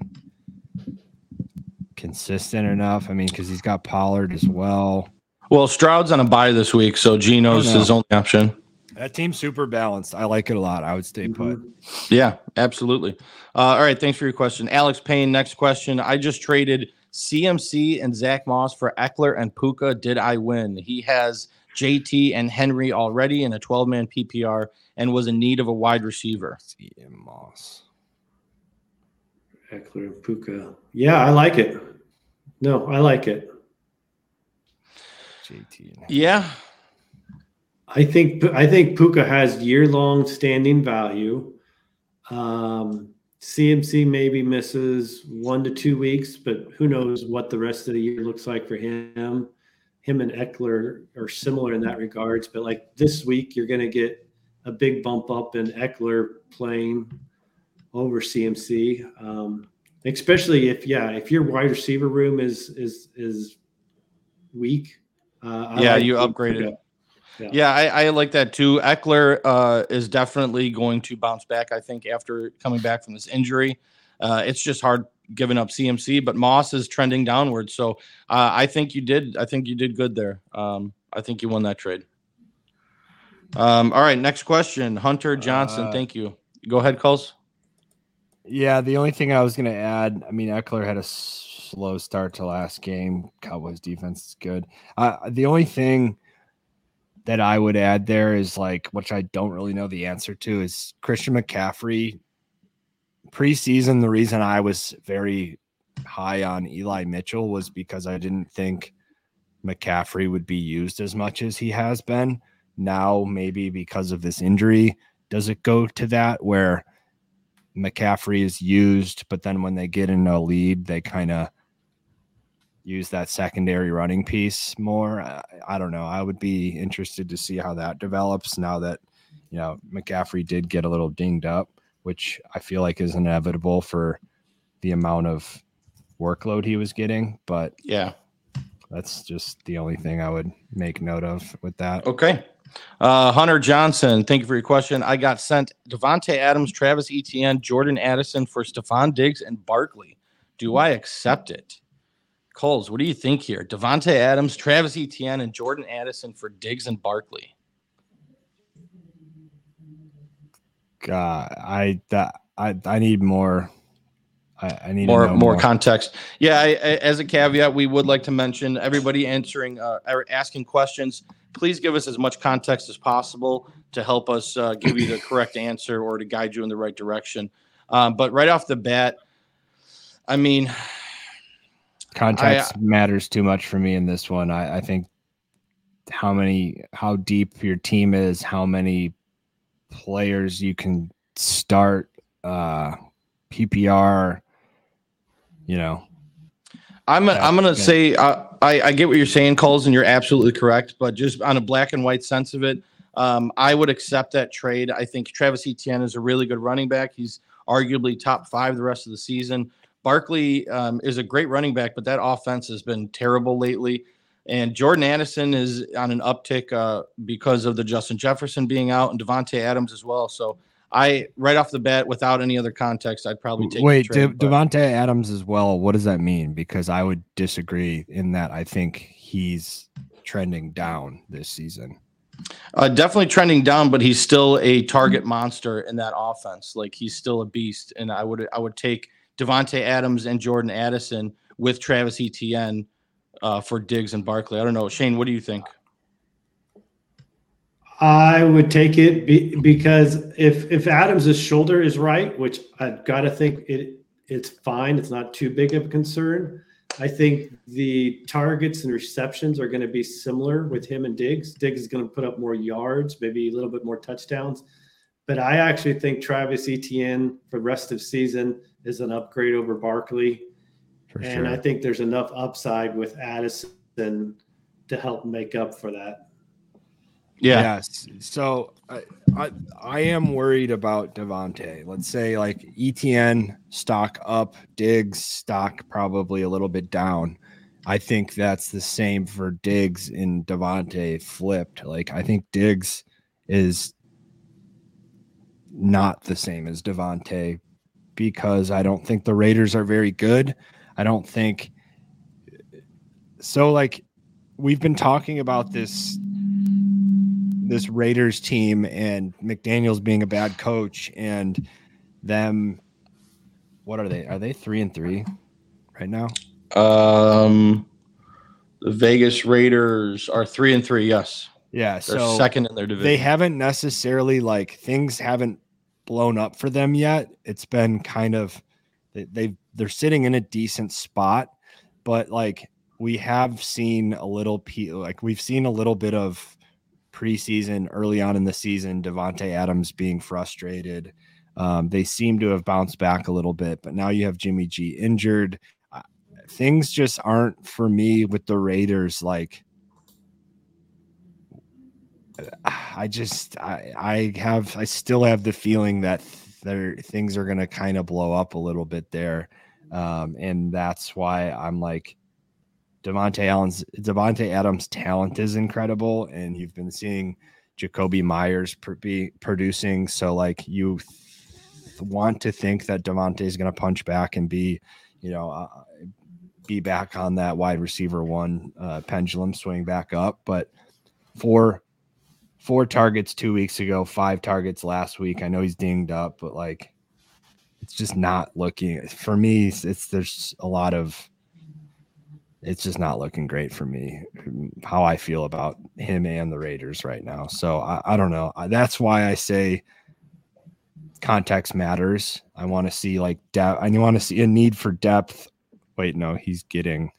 consistent enough? I mean, because he's got Pollard as well. Well, Stroud's on a bye this week, so Geno's his only option. That team's super balanced. I like it a lot. I would stay put. Mm-hmm. Yeah, absolutely. Uh, all right, thanks for your question, Alex Payne. Next question: I just traded CMC and Zach Moss for Ekeler and Puka. Did I win? He has JT and Henry already in a 12 man PPR and was in need of a wide receiver. CM Moss. Ekeler and Puka. Yeah, I like it. No, I like it. JT. Yeah. I think I think Puka has year long standing value. Um, CMC maybe misses one to two weeks, but who knows what the rest of the year looks like for him him and Ekeler are similar in that regards. But like this week, you're going to get a big bump up in Ekeler playing over CMC, um, especially if yeah, if your wide receiver room is is is weak. Uh, yeah, like you upgraded. Yeah, yeah I, I, like that too. Eckler uh, is definitely going to bounce back. I think after coming back from this injury, uh, it's just hard giving up CMC, but Moss is trending downward. So uh, I think you did. I think you did good there. Um, I think you won that trade. Um, all right, next question. Hunter Johnson, uh, thank you. Go ahead, Kulz. Yeah, the only thing I was going to add, I mean, Ekeler had a slow start to last game. Cowboys defense is good. Uh, the only thing that I would add there is like, which I don't really know the answer to, is Christian McCaffrey. Preseason, the reason I was very high on Eli Mitchell was because I didn't think McCaffrey would be used as much as he has been. Now, maybe because of this injury, does it go to that where McCaffrey is used, but then when they get in a lead, they kind of use that secondary running piece more? I, I don't know. I would be interested to see how that develops now that, you know, McCaffrey did get a little dinged up, which I feel like is inevitable for the amount of workload he was getting. But yeah, that's just the only thing I would make note of with that. Okay. Uh, Hunter Johnson, thank you for your question. I got sent Davante Adams, Travis Etienne, Jordan Addison for Stefon Diggs and Barkley. Do I accept it? Kulz, what do you think here? Davante Adams, Travis Etienne, and Jordan Addison for Diggs and Barkley. God, I that I I need more I, I need more, more, more context. Yeah, I, I, as a caveat, we would like to mention everybody answering uh, asking questions. Please give us as much context as possible to help us uh, give you the <laughs> correct answer or to guide you in the right direction. Um, but right off the bat, I mean, context I, matters too much for me in this one. I, I think how many, how deep your team is, how many players you can start, uh, PPR you know. I'm I'm gonna say uh, I I get what you're saying, Kulz, and you're absolutely correct. But just on a black and white sense of it, um, I would accept that trade. I think Travis Etienne is a really good running back. He's arguably top five the rest of the season. Barkley um, is a great running back, but that offense has been terrible lately. And Jordan Addison is on an uptick uh, because of the Justin Jefferson being out and Davante Adams as well. So I right off the bat, without any other context, I'd probably take. Wait, trade, De- Davante Adams as well. What does that mean? Because I would disagree in that. I think he's trending down this season. Uh, definitely trending down, but he's still a target monster in that offense. Like he's still a beast, and I would I would take Davante Adams and Jordan Addison with Travis Etienne uh, for Diggs and Barkley. I don't know, Shane. What do you think? I would take it be, because if if Adams' shoulder is right, which I've got to think it it's fine, it's not too big of a concern. I think the targets and receptions are going to be similar with him and Diggs. Diggs is going to put up more yards, maybe a little bit more touchdowns. But I actually think Travis Etienne for the rest of season is an upgrade over Barkley. For and sure. I think there's enough upside with Addison to help make up for that. Yeah. Yes. So I, I, I am worried about Davante. Let's say like ETN stock up, Diggs stock probably a little bit down. I think that's the same for Diggs and Davante flipped. Like I think Diggs is not the same as Davante because I don't think the Raiders are very good. I don't think so. Like we've been talking about this this Raiders team and McDaniels being a bad coach and them what are they? Are they 3 and 3 right now? Um the Vegas Raiders are 3 and 3, yes. Yeah, They're so second in their division. They haven't necessarily like things haven't blown up for them yet. It's been kind of they, they they're sitting in a decent spot, but like we have seen a little P like we've seen a little bit of preseason, early on in the season, Davante Adams being frustrated. Um, they seem to have bounced back a little bit, but now you have Jimmy G injured. Uh, things just aren't for me with the Raiders. Like, I just, I, I have, I still have the feeling that there things are going to kind of blow up a little bit there, um, and that's why I'm like Davante Allen's Davante Adams' talent is incredible, and you've been seeing Jakobi Meyers pr- be producing. So like you th- want to think that Davante is going to punch back and be, you know, uh, be back on that wide receiver one uh, pendulum swing back up. But for four targets two weeks ago, five targets last week. I know he's dinged up, but like it's just not looking for me. It's, it's there's a lot of it's just not looking great for me how I feel about him and the Raiders right now. So I, I don't know. That's why I say context matters. I want to see like depth. I want to see a need for depth. Wait, no, he's getting.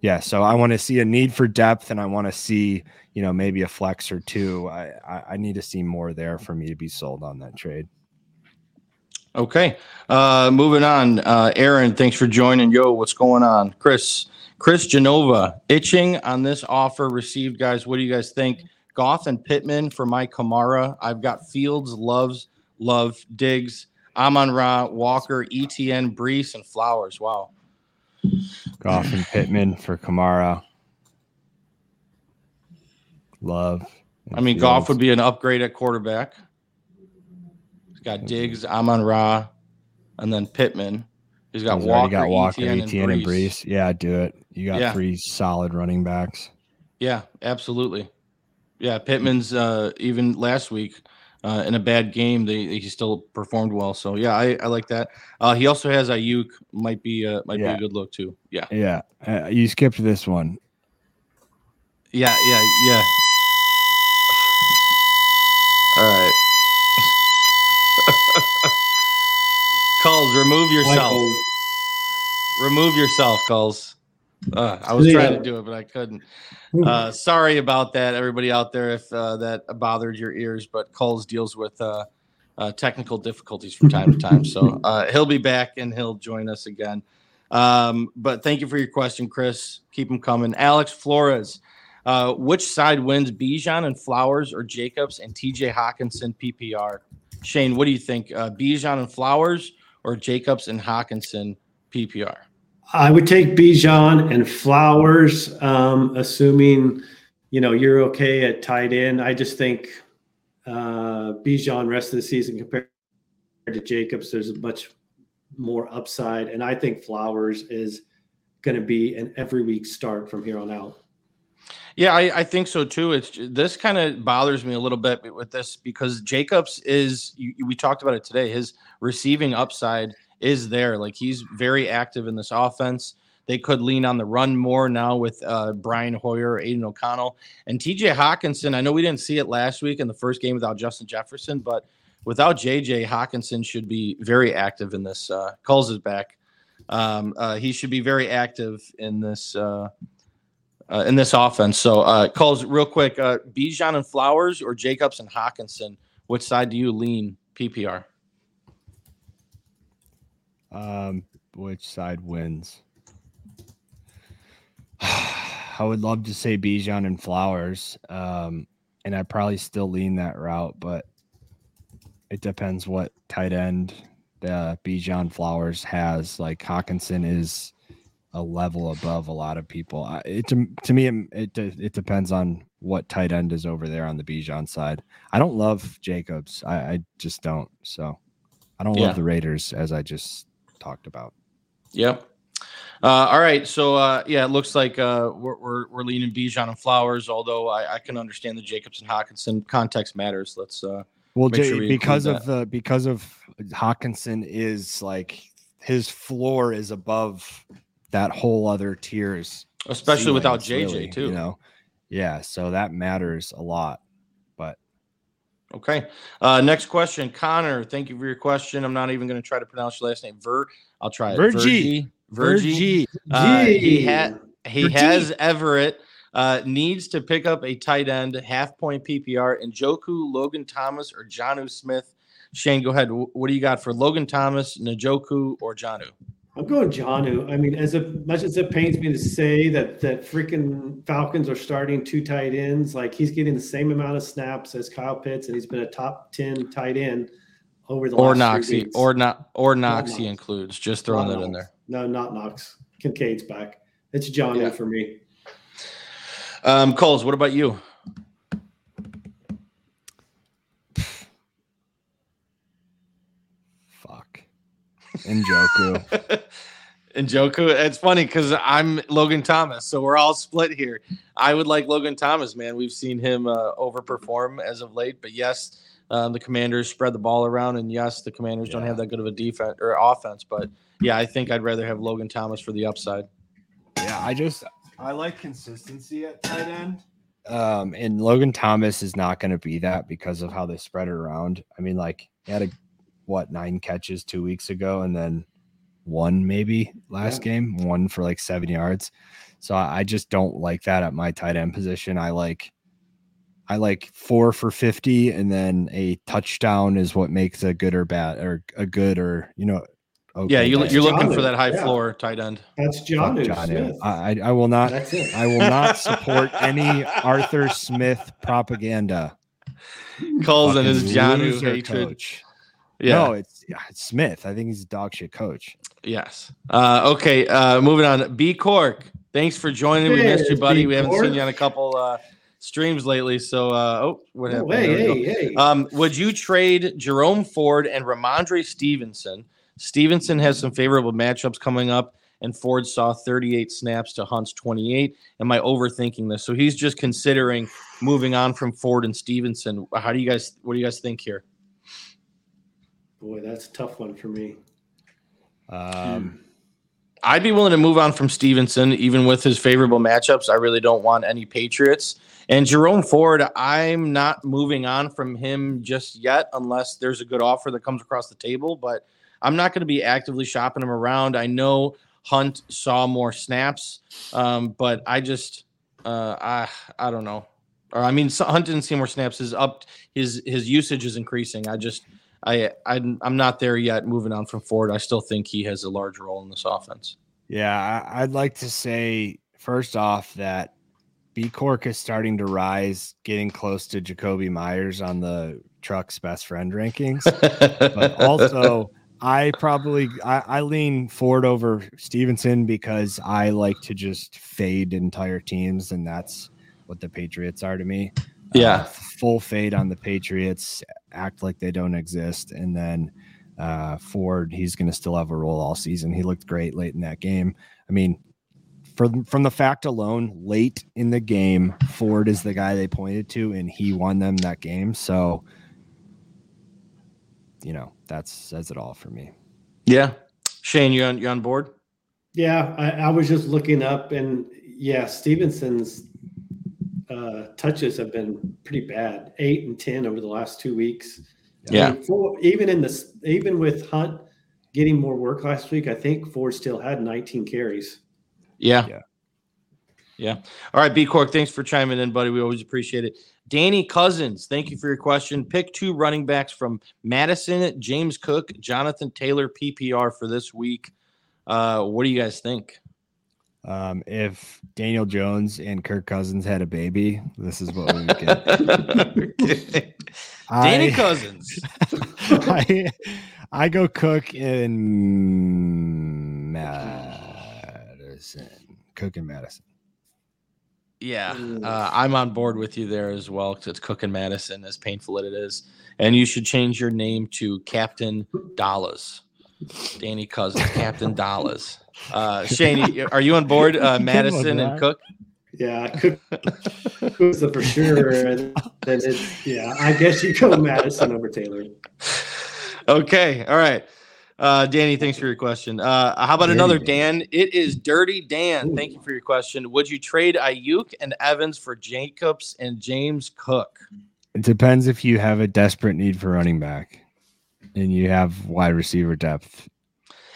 Yeah, so I want to see a need for depth, and I want to see you know maybe a flex or two. I, I I need to see more there for me to be sold on that trade. Okay, uh, moving on. Uh, Aaron, thanks for joining. Yo, what's going on, Chris? Chris Genova itching on this offer received, guys. What do you guys think? Goff and Pittman for my Kamara. I've got Fields, Loves, Love, Diggs, Amon Ra, Walker, ETN, Breece, and Flowers. Wow. Goff and Pittman for Kamara. Love. I mean, Fields. Goff would be an upgrade at quarterback. He's got Diggs, Amon Ra, and then Pittman. He's got He's Walker, got Walker, ETN and, and Breece. Yeah, do it. You got yeah. three solid running backs. Yeah, absolutely. Yeah, Pittman's uh, even last week uh, in a bad game, they, he still performed well. So yeah, I, I like that. Uh, he also has Aiyuk, might be uh, might yeah. be a good look too. Yeah, yeah. Uh, you skipped this one. Yeah, yeah, yeah. All right. <laughs> Kulz, remove yourself. Remove yourself, Kulz. Uh, I was trying to do it, but I couldn't. Uh, sorry about that, everybody out there, if uh, that bothered your ears. But Kulz deals with uh, uh, technical difficulties from time to time, so <laughs> uh, he'll be back and he'll join us again. Um, but thank you for your question, Chris. Keep them coming. Alex Flores, which side wins, Bijan and Flowers or Jacobs and T.J. Hockenson PPR? Shane, what do you think? Bijan and Flowers or Jacobs and Hockenson PPR? I would take Bijan and Flowers, um, assuming you know you're okay at tight end. I just think uh, Bijan rest of the season compared to Jacobs, there's a much more upside, and I think Flowers is going to be an every week start from here on out. Yeah, I, I think so too. It's this kind of bothers me a little bit with this because Jacobs is. You, we talked about it today. His receiving upside is there. Like he's very active in this offense. They could lean on the run more now with uh, Brian Hoyer, Aidan O'Connell, and TJ Hockenson. I know we didn't see it last week in the first game without Justin Jefferson, but without JJ, Hockenson should be very active in this. Uh, Kulz is back. Um, uh, he should be very active in this uh, uh, in this offense. So, uh, Kulz real quick: uh, Bijan and Flowers or Jacobs and Hockenson. Which side do you lean PPR? Um, which side wins? <sighs> I would love to say Bijan and Flowers, um, and I probably still lean that route, but it depends what tight end the Bijan Flowers has. Like Hockenson is a level above a lot of people. It to, to me it, it, it depends on what tight end is over there on the Bijan side. I don't love Jacobs. I, I just don't. So I don't yeah. love the Raiders as I just talked about. Yep. Uh, all right, so uh, yeah, it looks like uh, we're, we're, we're leaning Bijan and Flowers. Although I, I, can understand the Jacobs and Hockenson context matters. Let's uh, well, J- sure we because of the because of Hockenson is like his floor is above that whole other tiers, especially without JJ really, too. You know, yeah, so that matters a lot. Okay. Uh, next question, Connor. Thank you for your question. I'm not even going to try to pronounce your last name. Ver. I'll try it. Virgie. Virgie. Uh, he had. He Virgie. has Everett. Uh, needs to pick up a tight end, half point PPR, and Njoku, Logan Thomas, or Jonnu Smith. Shane, go ahead. What do you got for Logan Thomas, Njoku, or Jonnu? I'm going Jonnu. I mean, as much as it pains me to say that that freaking Falcons are starting two tight ends, like he's getting the same amount of snaps as Kyle Pitts, and he's been a top ten tight end over the or last Noxie or not or Knox he includes. Just throwing not that Knox. in there. No, not Knox. Kincaid's back. It's Jonnu yeah. for me. Um, Kulz, what about you? Njoku. <laughs> Njoku. It's funny because I'm Logan Thomas, so we're all split here. I would like Logan Thomas, man. We've seen him uh, overperform as of late, but yes, um, the Commanders spread the ball around, and yes, the Commanders yeah. don't have that good of a defense or offense. But yeah, I think I'd rather have Logan Thomas for the upside. Yeah, I just I like consistency at tight end. Um, and Logan Thomas is not going to be that because of how they spread it around. I mean, like he had a what nine catches two weeks ago, and then one maybe last yeah. game, one for like seven yards. So I just don't like that at my tight end position. I like I like four for 50 and then a touchdown is what makes a good or bad or a good or you know okay. yeah you, you're looking for that high yeah. floor tight end that's John, John Smith. I, I will not I will not support <laughs> any Arthur Smith propaganda Colson is John coach. Yeah. No, it's it's Smith. I think he's a dog shit coach. Yes. Uh, okay. Uh, moving on. B Cork. Thanks for joining. we missed you, buddy. B. We haven't seen you on a couple uh, streams lately. So, uh, oh, what happened? Oh, hey, hey, hey. Um, would you trade Jerome Ford and Rhamondre Stevenson? Stevenson has some favorable matchups coming up, and Ford saw 38 snaps to Hunt's 28. Am I overthinking this? So he's just considering moving on from Ford and Stevenson. How do you guys? What do you guys think here? Boy, that's a tough one for me. Um, I'd be willing to move on from Stevenson, even with his favorable matchups. I really don't want any Patriots. And Jerome Ford, I'm not moving on from him just yet, unless there's a good offer that comes across the table. But I'm not going to be actively shopping him around. I know Hunt saw more snaps, um, but I just, uh, I, I don't know. Or I mean, Hunt didn't see more snaps. His up, his his usage is increasing. I just I I'm, I'm not there yet. Moving on from Ford, I still think he has a large role in this offense. Yeah, I'd like to say first off that B Cork is starting to rise, getting close to Jakobi Meyers on the truck's best friend rankings. but also, <laughs> I probably I, I lean Ford over Stevenson because I like to just fade entire teams, and that's what the Patriots are to me. Yeah, uh, full fade on the Patriots act like they don't exist. And then uh, Ford, he's going to still have a role all season. He looked great late in that game. I mean, from from the fact alone, late in the game, Ford is the guy they pointed to, and he won them that game. So, you know, that says it all for me. Yeah, Shane, you on you on board? Yeah, I, I was just looking up, and yeah, Stevenson's uh, touches have been pretty bad, eight and ten over the last two weeks. Yeah, I mean, for, even in this, even with Hunt getting more work last week, I think Ford still had 19 carries. Yeah. Yeah. Yeah. All right, B Cork, thanks for chiming in, buddy. We always appreciate it. Danny Cousins, thank you for your question. Pick two running backs from Mattison, James Cook, Jonathan Taylor, PPR for this week. Uh, what do you guys think? Um, if Daniel Jones and Kirk Cousins had a baby, this is what we would get. Danny <laughs> I, <laughs> Cousins. I, I go Cook in Mattison. Cook in Mattison. Yeah, uh, I'm on board with you there as well because it's Cook and Mattison, as painful as it is. And you should change your name to Captain Dollars. Danny Cousins, Captain <laughs> Dollars. Uh, Shane, are you on board? Uh, <laughs> Mattison and Cook. Yeah, Cook was the for sure. And then it's yeah, I guess you go Mattison over Taylor. Okay, all right. Uh, Danny, thanks for your question. Uh, how about another Dan? It is Dirty Dan. Ooh. Thank you for your question. Would you trade Aiyuk and Evans for Jacobs and James Cook? It depends if you have a desperate need for running back and you have wide receiver depth.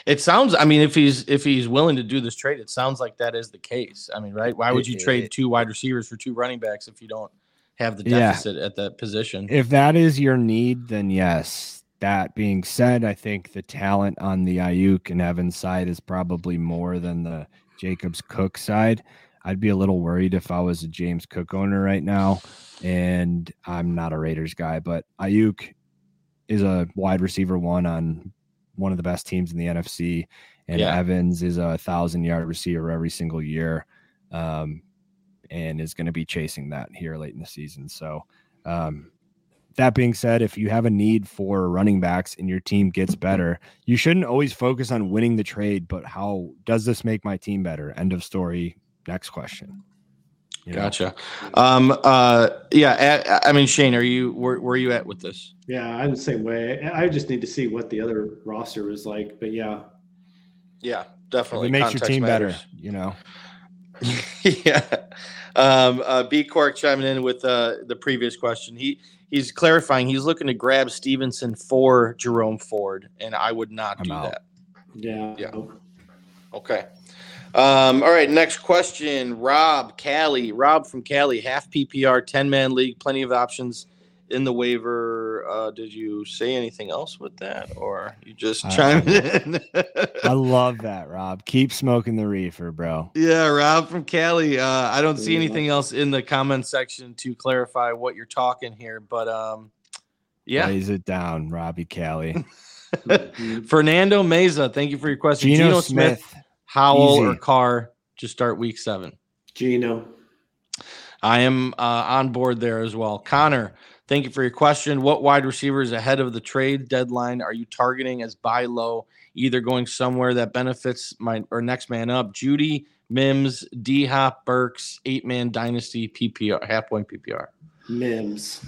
It sounds. I mean, if he's if he's willing to do this trade, it sounds like that is the case. I mean, right? Why would you trade two wide receivers for two running backs if you don't have the deficit yeah. at that position? If that is your need, then yes. That being said, I think the talent on the Aiyuk and Evans side is probably more than the Jacobs Cook side. I'd be a little worried if I was a James Cook owner right now, and I'm not a Raiders guy, but Aiyuk is a wide receiver one on one of the best teams in the NFC, and yeah. Evans is a thousand yard receiver every single year, um, and is going to be chasing that here late in the season. So, um, that being said, if you have a need for running backs and your team gets better, you shouldn't always focus on winning the trade, but how does this make my team better? End of story. Next question. You know? Gotcha. Um, uh, yeah. I, I mean, Shane, are you where, where are you at with this? Yeah, I'm the same way. I just need to see what the other roster is like, but yeah. Yeah, definitely. It makes your team matters. better, you know. <laughs> yeah. Um, uh, B Cork chiming in with uh, the previous question. He he's clarifying. He's looking to grab Stevenson for Jerome Ford, and I would not I'm do out. that. Yeah. Yeah. Okay. Um, all right, next question. Rob Cali. Rob from Cali, half PPR, 10 man league, plenty of options in the waiver. Uh, did you say anything else with that, or you just chimed in? <laughs> I love that, Rob. Keep smoking the reefer, bro. Yeah, Rob from Cali. Uh, I don't see anything else in the comment section to clarify what you're talking here, but um, yeah, lays it down, Robbie Cali. <laughs> Fernando Meza, thank you for your question. Geno, Geno Smith. Smith Howell Easy. or Carr to start week seven? Geno. I am uh, on board there as well. Connor, thank you for your question. What wide receivers ahead of the trade deadline are you targeting as buy low, either going somewhere that benefits my or next man up? Jeudy, Mims, D Hop, Burks, eight man dynasty PPR, half point PPR. Mims.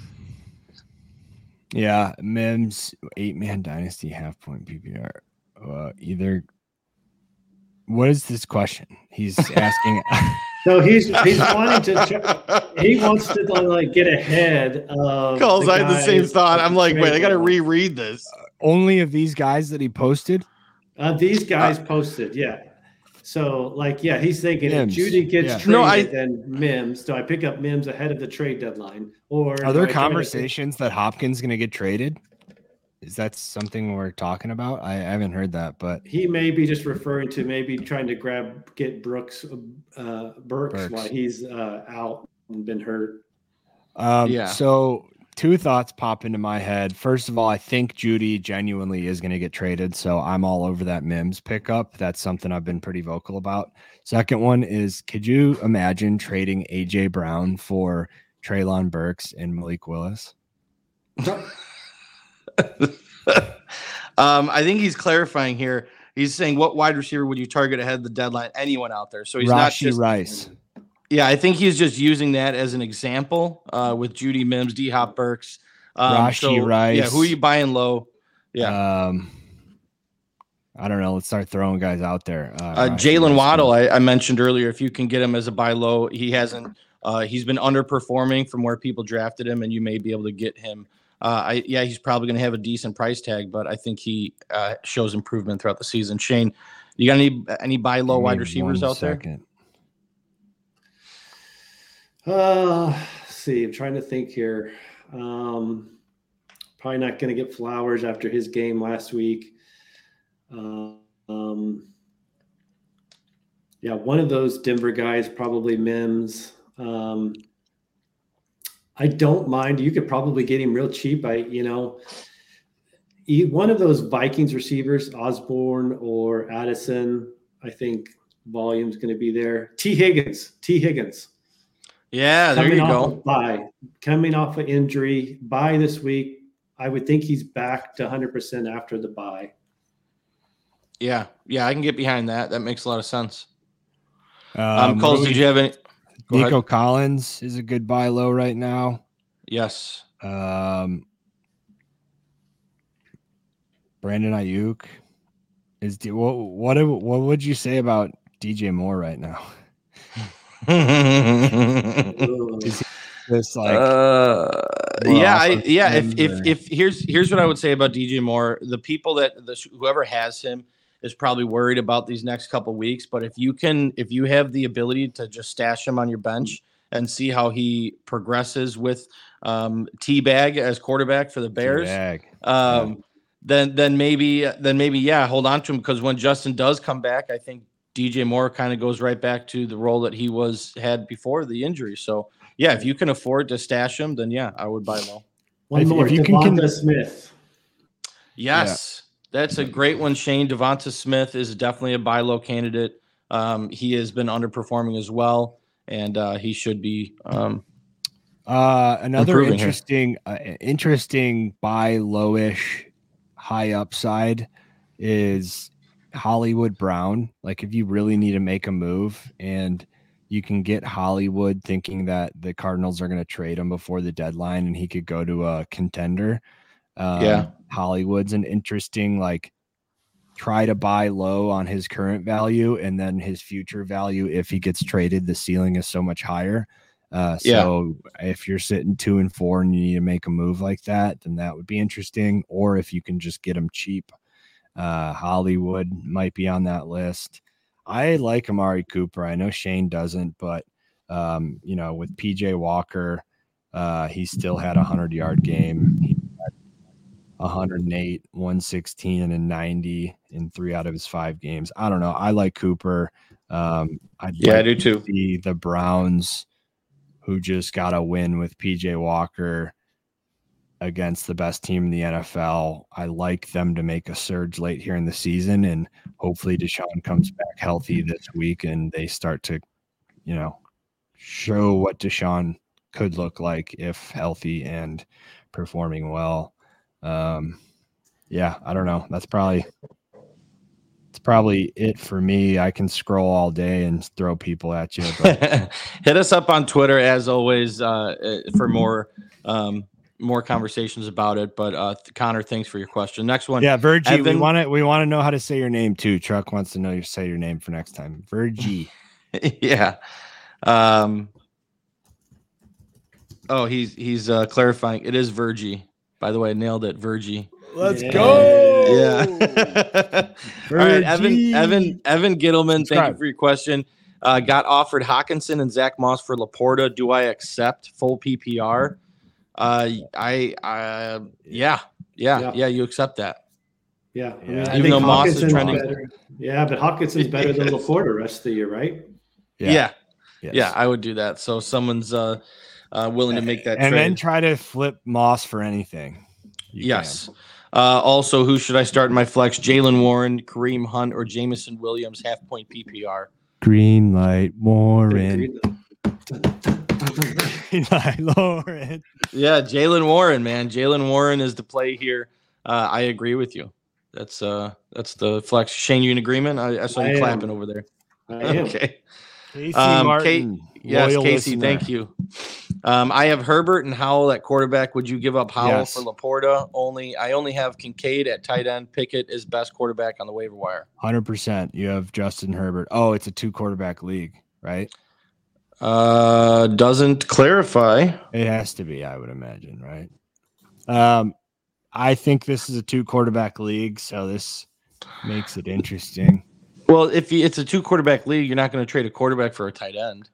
Yeah, Mims, eight man dynasty, half point PPR. Uh, either what is this question? He's <laughs> asking. so he's <laughs> he's wanting to. He wants to like get ahead of. Kulz. I had the same thought. I'm like, wait, I got to reread this. Uh, only of these guys that he posted. Uh, these guys uh, posted, yeah. So, like, yeah, he's thinking Mims. if Jeudy gets yeah. traded, no, I, then Mims. Do I pick up Mims ahead of the trade deadline? Or are there conversations that Hopkins going to get traded? Is that something we're talking about? I, I, haven't heard that, but he may be just referring to maybe trying to grab get Brooks uh Burks, Burks. while he's uh out and been hurt. Um yeah. so two thoughts pop into my head. First of all, I think Jeudy genuinely is going to get traded, so I'm all over that Mims pickup. That's something I've been pretty vocal about. Second one is could you imagine trading AJ Brown for Treylon Burks and Malik Willis? <laughs> <laughs> um, I think he's clarifying here. He's saying, "What wide receiver would you target ahead of the deadline? Anyone out there?" So he's Rashee not just Rice. Yeah, I think he's just using that as an example uh, with Jeudy Mims, D Hop Burks, um, Rashee so, Rice. Yeah, who are you buying low? Yeah. Um, I don't know. Let's start throwing guys out there. Uh, uh, Jaylen Waddle, I, I, mentioned earlier. If you can get him as a buy low, he hasn't. Uh, he's been underperforming from where people drafted him, and you may be able to get him uh, I, yeah, he's probably going to have a decent price tag, but I think he uh, shows improvement throughout the season. Shane, you got any any buy low wide receivers out second. there? Uh, see, I'm trying to think here. Um, probably not going to get Flowers after his game last week. Uh, um, yeah, one of those Denver guys, probably Mims. Um, I don't mind. You could probably get him real cheap. I, you know, one of those Vikings receivers, Osborne or Addison, I think volume's going to be there. Tee Higgins, Tee Higgins. Yeah, there coming you go. By coming off an injury, by this week, I would think he's back to 100% after the buy. Yeah, yeah, I can get behind that. That makes a lot of sense. Um, um Kulz, did you have any? Go Nico ahead. Collins is a good buy low right now. Yes. Um, Brandon Aiyuk is what what what would you say about DJ Moore right now? <laughs> this like uh, yeah I, yeah if, if if here's here's what I would say about DJ Moore the people that the whoever has him is probably worried about these next couple weeks. But if you can, if you have the ability to just stash him on your bench and see how he progresses with um, Teabag as quarterback for the Bears, um, yeah. then then maybe then maybe yeah, hold on to him because when Justin does come back, I think DJ Moore kind of goes right back to the role that he was had before the injury. So yeah, if you can afford to stash him, then yeah, I would buy low. One if, more, if you Devonta can, Smith. Yes. That's a great one, Shane. Devonta Smith is definitely a buy low candidate. Um, he has been underperforming as well, and uh, he should be. Um, Uh, another interesting, uh, interesting buy lowish, high upside is Hollywood Brown. Like if you really need to make a move and you can get Hollywood thinking that the Cardinals are going to trade him before the deadline and he could go to a contender. Um, yeah. Hollywood's an interesting, like, try to buy low on his current value and then his future value if he gets traded, the ceiling is so much higher. Uh, so yeah. if you're sitting two and four and you need to make a move like that, then that would be interesting. Or if you can just get him cheap, uh, Hollywood might be on that list. I like Amari Cooper. I know Shane doesn't, but um, you know, with PJ Walker, uh, he still had a hundred yard game. He 108, 116, and a 90 in three out of his five games. I don't know. I like Cooper. Um, I'd yeah, like I do too. The Browns, who just got a win with PJ Walker against the best team in the NFL. I like them to make a surge late here in the season, and hopefully Deshaun comes back healthy this week, and they start to, you know, show what Deshaun could look like if healthy and performing well. Um, yeah, I don't know. That's probably it's probably it for me. I can scroll all day and throw people at you. <laughs> Hit us up on Twitter as always uh, for more um, more conversations about it. But uh, Connor, thanks for your question. Next one. Yeah, Virgie. Evan, we want to we want to know how to say your name too. Truck wants to know you say your name for next time. Virgie. <laughs> yeah. Um. Oh, he's he's uh, clarifying. It is Virgie. By the way, nailed it, Virgie. Let's yeah. go. Yeah. <laughs> All right, Evan, Evan, Evan Gittleman. Subscribe. Thank you for your question. Uh, got offered Hockenson and Zach Moss for LaPorta. Do I accept full PPR? Uh, I, I, yeah, yeah, yeah, yeah. You accept that. Yeah, I mean, even though Moss is trending. Better. Yeah, but Hockenson's better than <laughs> LaPorta rest of the year, right? Yeah. Yeah. Yes. yeah, I would do that. So someone's uh uh, willing to make that and trade. then try to flip Moss for anything. You yes. Uh, also, who should I start in my flex? Jaylen Warren, Kareem Hunt, or Jameson Williams, half point PPR? Green light, Warren. Green <laughs> light, Lauren. Yeah, Jaylen Warren, man. Jaylen Warren is the play here. Uh, I agree with you. That's uh, that's the flex. Shane, you in agreement? I, I saw you I clapping over there. <laughs> Okay. Casey um, Martin. Kate, yes, Casey. Listener. Thank you. Um, I have Herbert and Howell at quarterback. Would you give up Howell yes. for LaPorta? Only I only have Kincaid at tight end. Pickett is best quarterback on the waiver wire. Hundred percent. You have Justin Herbert. Oh, it's a two quarterback league, right? Uh, doesn't clarify. It has to be, I would imagine, right? Um, I think this is a two quarterback league, so this makes it interesting. Well, if it's a two quarterback league, you're not going to trade a quarterback for a tight end.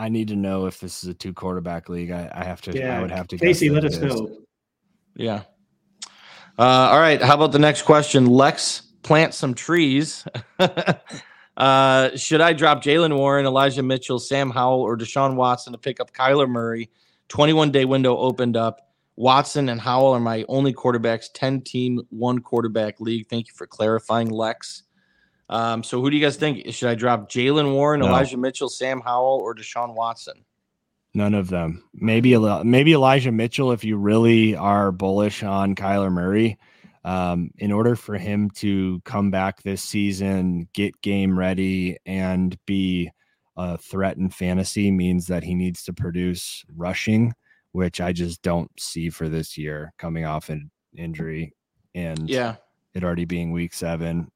I need to know if this is a two quarterback league. I, I have to. Yeah. I would have to. Casey, let us know. Yeah. Uh, all right. How about the next question? Lex plant some trees. <laughs> uh, should I drop Jaylen Warren, Elijah Mitchell, Sam Howell, or Deshaun Watson to pick up Kyler Murray? 21 day window opened up. Watson and Howell are my only quarterbacks. 10 team, one quarterback league. Thank you for clarifying, Lex. Um, so who do you guys think? Should I drop Jaylen Warren, no. Elijah Mitchell, Sam Howell, or Deshaun Watson? None of them. Maybe maybe Elijah Mitchell if you really are bullish on Kyler Murray. Um, in order for him to come back this season, get game ready, and be a threat in fantasy means that he needs to produce rushing, which I just don't see for this year coming off an injury. And yeah, it already being week seven.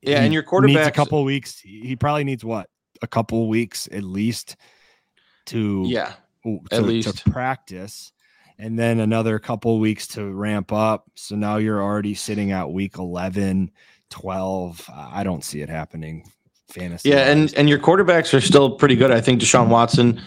Yeah, and your quarterback needs a couple weeks. He probably needs what a couple weeks at least to yeah to, at least to practice, and then another couple weeks to ramp up. So now you're already sitting at week 11, 12. I don't see it happening. Fantasy. Yeah, and and your quarterbacks are still pretty good. I think Deshaun Watson,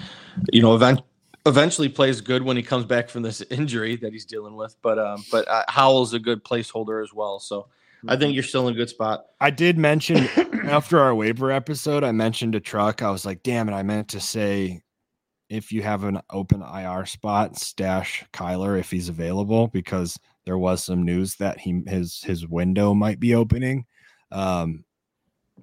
you know, event, eventually plays good when he comes back from this <laughs> injury that he's dealing with. But um, but uh, Howell's a good placeholder as well. So I think you're still in a good spot. I did mention <coughs> after our waiver episode, I mentioned a truck. I was like, damn it, I meant to say if you have an open IR spot, stash Kyler if he's available because there was some news that he his his window might be opening. Um,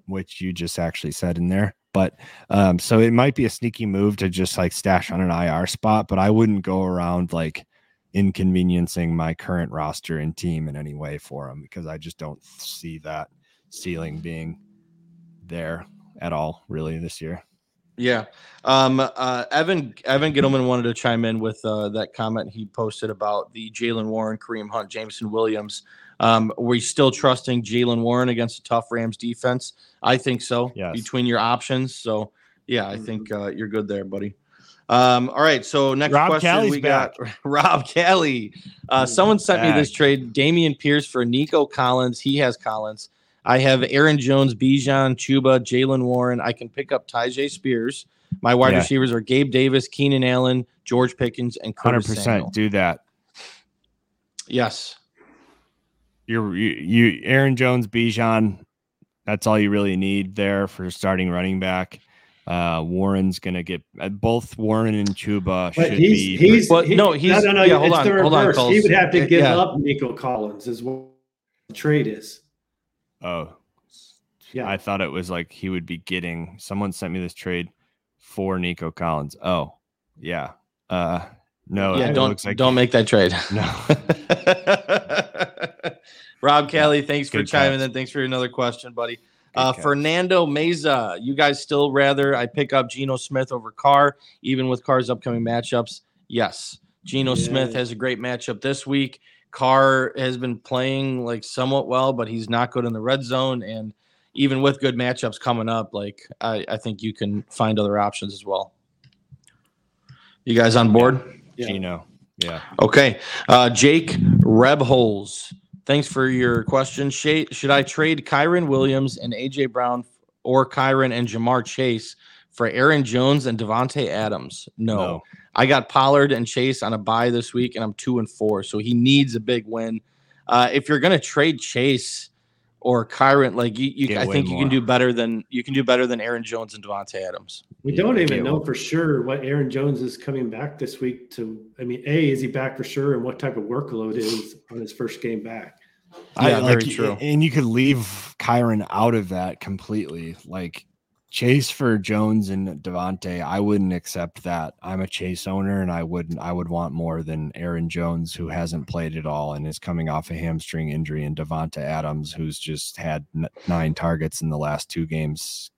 which you just actually said in there. But um, so it might be a sneaky move to just like stash on an IR spot, but I wouldn't go around like inconveniencing my current roster and team in any way for him because I just don't see that ceiling being there at all really this year. Yeah. Um, uh, Evan Evan Gittleman wanted to chime in with uh, that comment he posted about the Jaylen Warren, Kareem Hunt, Jameson Williams. Um, were you still trusting Jaylen Warren against a tough Rams defense? I think so. Yes. Between your options, so yeah, I think uh, you're good there, buddy. Um, all right, so next Rob question Callie's we got <laughs> Rob Kelly. Uh, someone sent me this trade: Dameon Pierce for Nico Collins. He has Collins. I have Aaron Jones, Bijan, Chuba, Jaylen Warren. I can pick up Tyjae Spears. My wide Yeah. receivers are Gabe Davis, Keenan Allen, George Pickens, and Curtis Samuel. percent do that. Yes. You're you, you Aaron Jones, Bijan. That's all you really need there for starting running back. Uh, Warren's gonna get uh, both Warren and Chuba But should he's be. he's Well, he- no, he's- no no no. yeah, hold it's on, the hold on. Kulz. He would have to give Yeah. up Nico Collins, is what the trade is. oh, Yeah, I thought it was like he would be getting. Someone sent me this trade for Nico Collins. Oh, yeah. Uh, no, yeah, don't like don't make that trade. <laughs> <laughs> No. Rob Kelly, thanks for chiming catch. in. Thanks for another question, buddy. Good Uh. Fernando Meza, you guys still rather I pick up Geno Smith over Carr, even with Carr's upcoming matchups? Yes. Geno Smith has a great matchup this week. Carr has been playing like somewhat well, but he's not good in the red zone. And even with good matchups coming up, like I, I think you can find other options as well. You guys on board? yeah. Geno. Yeah. Okay. Uh, Jake Rebholes, thanks for your question. Should I trade Kyren Williams and AJ Brown or Kyren and Ja'Marr Chase for Aaron Jones and Davante Adams? No. No. I got Pollard and Chase on a bye this week, and I'm two and four, so he needs a big win. Uh, if you're gonna trade Chase or Kyren, like you, you I way think you can do better than you can do better than Aaron Jones and Davante Adams. We Yeah, don't even know well- for sure what Aaron Jones is coming back this week to. I mean, A, is he back for sure? And what type of workload is on his first game back? Yeah, very like, true. And you could leave Kyren out of that completely. Like Chase for Jones and Davante, I wouldn't accept that. I'm a Chase owner, and I wouldn't. I would want more than Aaron Jones, who hasn't played at all and is coming off a hamstring injury, and Davante Adams, who's just had n- nine targets in the last two games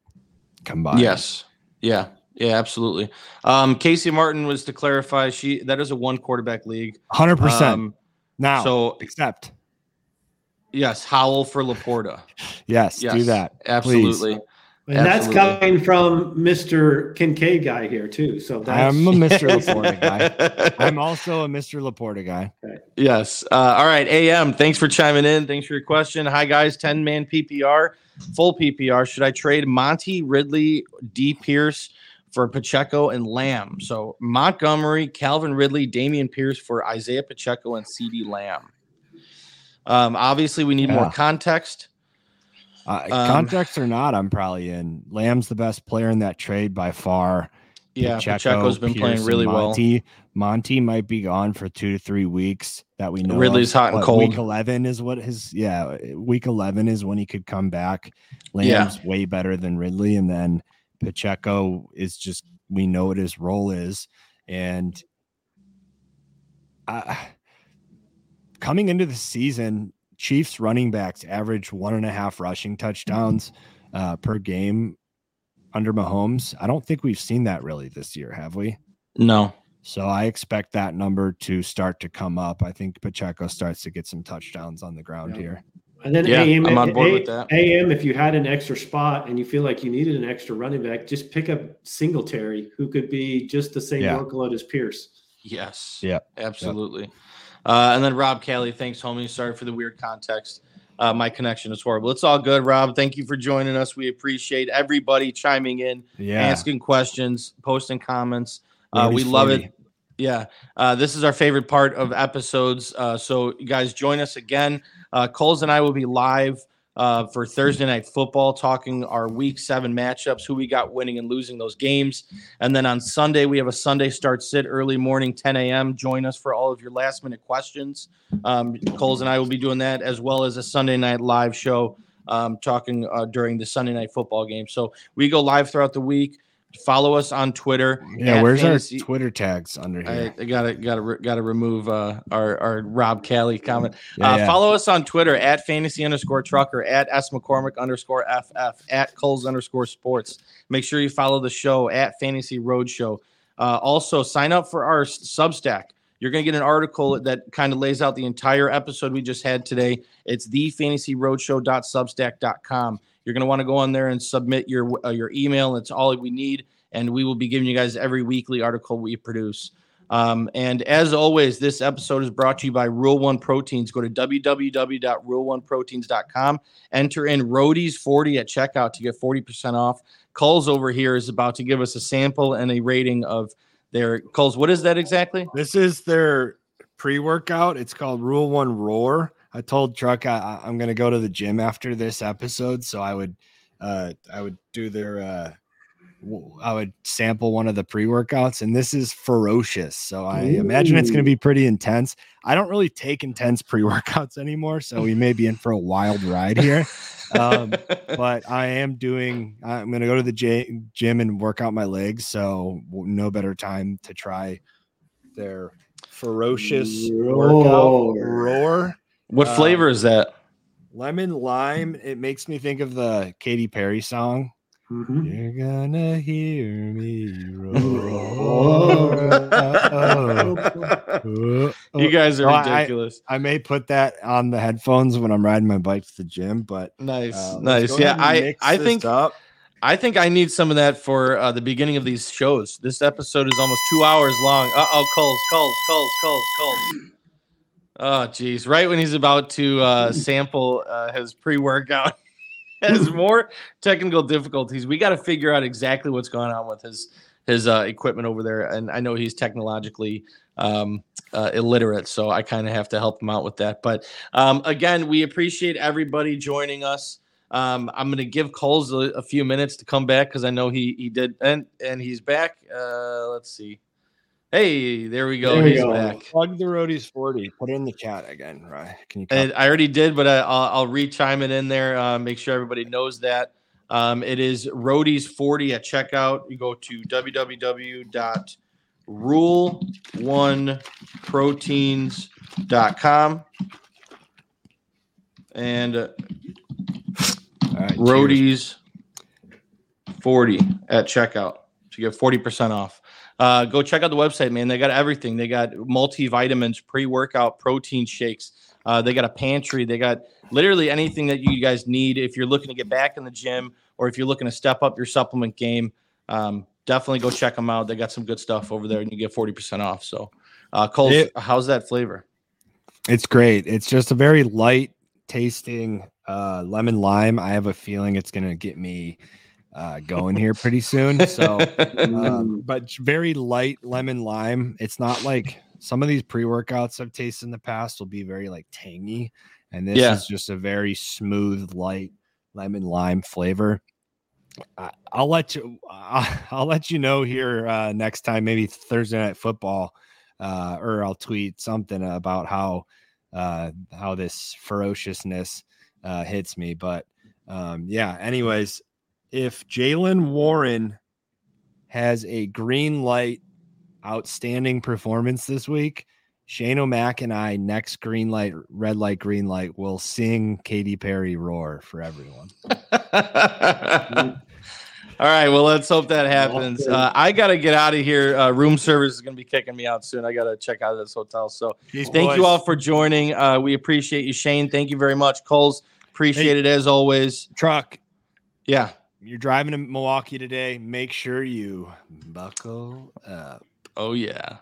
combined. Yes. Yeah. Yeah, absolutely. Um, Casey Martin was to clarify, she that is a one quarterback league. hundred percent. Um, Now, so accept. yes, Howell for Laporta. Yes, <laughs> Yes, do that. Absolutely. And that's coming from Mr. Kincaid guy here too. So that's I'm a Mr. <laughs> Laporta guy. I'm also a Mr. Laporta guy. Yes. Uh, all right. AM, thanks for chiming in. Thanks for your question. Hi, guys. 10 man PPR, full PPR. Should I trade Monty, Ridley, D. Pierce for Pacheco and Lamb? So Montgomery, Calvin Ridley, Dameon Pierce for Isaiah Pacheco and CeeDee Lamb. Um, obviously, we need more context. Uh, Um, contracts or not, I'm probably in. Lamb's the best player in that trade by far. Yeah, Pacheco, Pacheco's been playing really well. Monty, Monty might be gone for two to three weeks. That we know. of. Ridley's hot and cold. Week eleven is what his yeah. Week eleven is when he could come back. Yeah. Lamb's way better than Ridley, and then Pacheco is just we know what his role is, and uh, coming into the season, Chiefs running backs average one and a half rushing touchdowns uh, per game under Mahomes. I don't think we've seen that really this year, have we? No. So I expect that number to start to come up. I think Pacheco starts to get some touchdowns on the ground Yeah. here. And then Yeah, AM, I'm on board A- with that. AM, if you had an extra spot and you feel like you needed an extra running back, just pick up Singletary, who could be just the same Yeah. workload as Pierce. Yes. Yeah. Absolutely. Uh, and then Rob Kelly, thanks, homie. Sorry for the weird context. Uh, my connection is horrible. It's all good, Rob. Thank you for joining us. We appreciate everybody chiming in, Yeah. asking questions, posting comments. Uh, we love it. Yeah. Uh, this is our favorite part of episodes. Uh, so, you guys join us again. Uh, Kulz and I will be live uh, for Thursday Night Football, talking our week seven matchups, who we got winning and losing those games. And then on Sunday, we have a Sunday start sit early morning, 10 a.m. Join us for all of your last minute questions. Um, Kulz and I will be doing that as well as a Sunday night live show um, talking uh, during the Sunday night football game. So we go live throughout the week. Follow us on Twitter. Yeah, where's fantasy- our Twitter tags under here? I, I gotta gotta gotta remove uh, our our Rob Kelly comment. Yeah, uh, yeah. Follow us on Twitter at fantasy underscore trucker at s McCormick underscore ff at Kulz underscore sports. Make sure you follow the show at Fantasy Roadshow. Uh, also, sign up for our Substack. You're going to get an article that kind of lays out the entire episode we just had today. It's thefantasyroadshow.substack.com. You're going to want to go on there and submit your uh, your email. That's all we need, and we will be giving you guys every weekly article we produce. Um, and as always, this episode is brought to you by Rule One Proteins. Go to www.rule1proteins.com. Enter in Roadies40 at checkout to get 40% off. Kulz over here is about to give us a sample and a rating of their Kulz. What is that exactly? This is their pre-workout. It's called Rule One Roar. I told Truck I, am going to go to the gym after this episode, so I would, uh, I would do their, uh, I would sample one of the pre workouts, and this is ferocious. So I Ooh. imagine it's going to be pretty intense. I don't really take intense pre workouts anymore, so we may be in for a wild ride here. um, <laughs> but I am doing. I'm going to go to the gym and work out my legs. So no better time to try their ferocious roar. workout roar. What uh, flavor is that? Lemon lime. It makes me think of the Katy Perry song. Mm-hmm. You're gonna hear me <laughs> roar. you guys are ridiculous. I, I, may put that on the headphones when I'm riding my bike to the gym, but nice, uh, nice. Yeah, I I think up. I think I need some of that for uh, the beginning of these shows. This episode is almost two hours long. Uh oh, Kulz, Kulz, Kulz, Kulz, Kulz. Oh, geez. Right when he's about to uh, sample uh, his pre workout, <laughs> has more technical difficulties. We got to figure out exactly what's going on with his his uh, equipment over there. And I know he's technologically um, uh, illiterate, so I kind of have to help him out with that. But um, again, we appreciate everybody joining us. Um, I'm going to give Kulz a, a, few minutes to come back because I know he he did, and and he's back. Uh, let's see. Hey, there we go. There He's go. back. Plug the roadies 40. Put it in the chat again, right? Can you? And I already did, but I, will I'll re-chime it in there. Uh, make sure everybody knows that. Um, it is roadies 40 at checkout. You go to www.rule1proteins.com and uh, right, roadies 40 at checkout. So you get 40% off. Uh, go check out the website, man. They got everything. They got multivitamins, pre-workout protein shakes. Uh, they got a pantry. They got literally anything that you guys need if you're looking to get back in the gym or if you're looking to step up your supplement game. Um, definitely go check them out. They got some good stuff over there, and you get forty percent off. So, uh, Cole, it, how's that flavor? It's great. It's just a very light tasting uh, lemon lime. I have a feeling it's going to get me uh, going here pretty soon. So, <laughs> um, but very light lemon lime. It's not like some of these pre workouts I've tasted in the past will be very like tangy, and this yeah. is just a very smooth, light lemon lime flavor. I, will let you. I'll, <laughs> I'll, let you know here uh, next time, maybe Thursday night football, uh, or I'll tweet something about how uh, how this ferociousness uh, hits me. But um, yeah, anyways, if Jaylen Warren has a green light outstanding performance this week, Shane-O-Mac and I next green light, red light, green light will sing Katy Perry roar for everyone. <laughs> All right. Well, let's hope that happens. Uh, I got to get out of here. Uh, room service is going to be kicking me out soon. I got to check out of this hotel. So thank boys. you all for joining. Uh, we appreciate you, Shane. Thank you very much. Kulz, appreciate hey, it as always. Truck. Yeah you're driving to Milwaukee today, make sure you buckle up. Oh, yeah.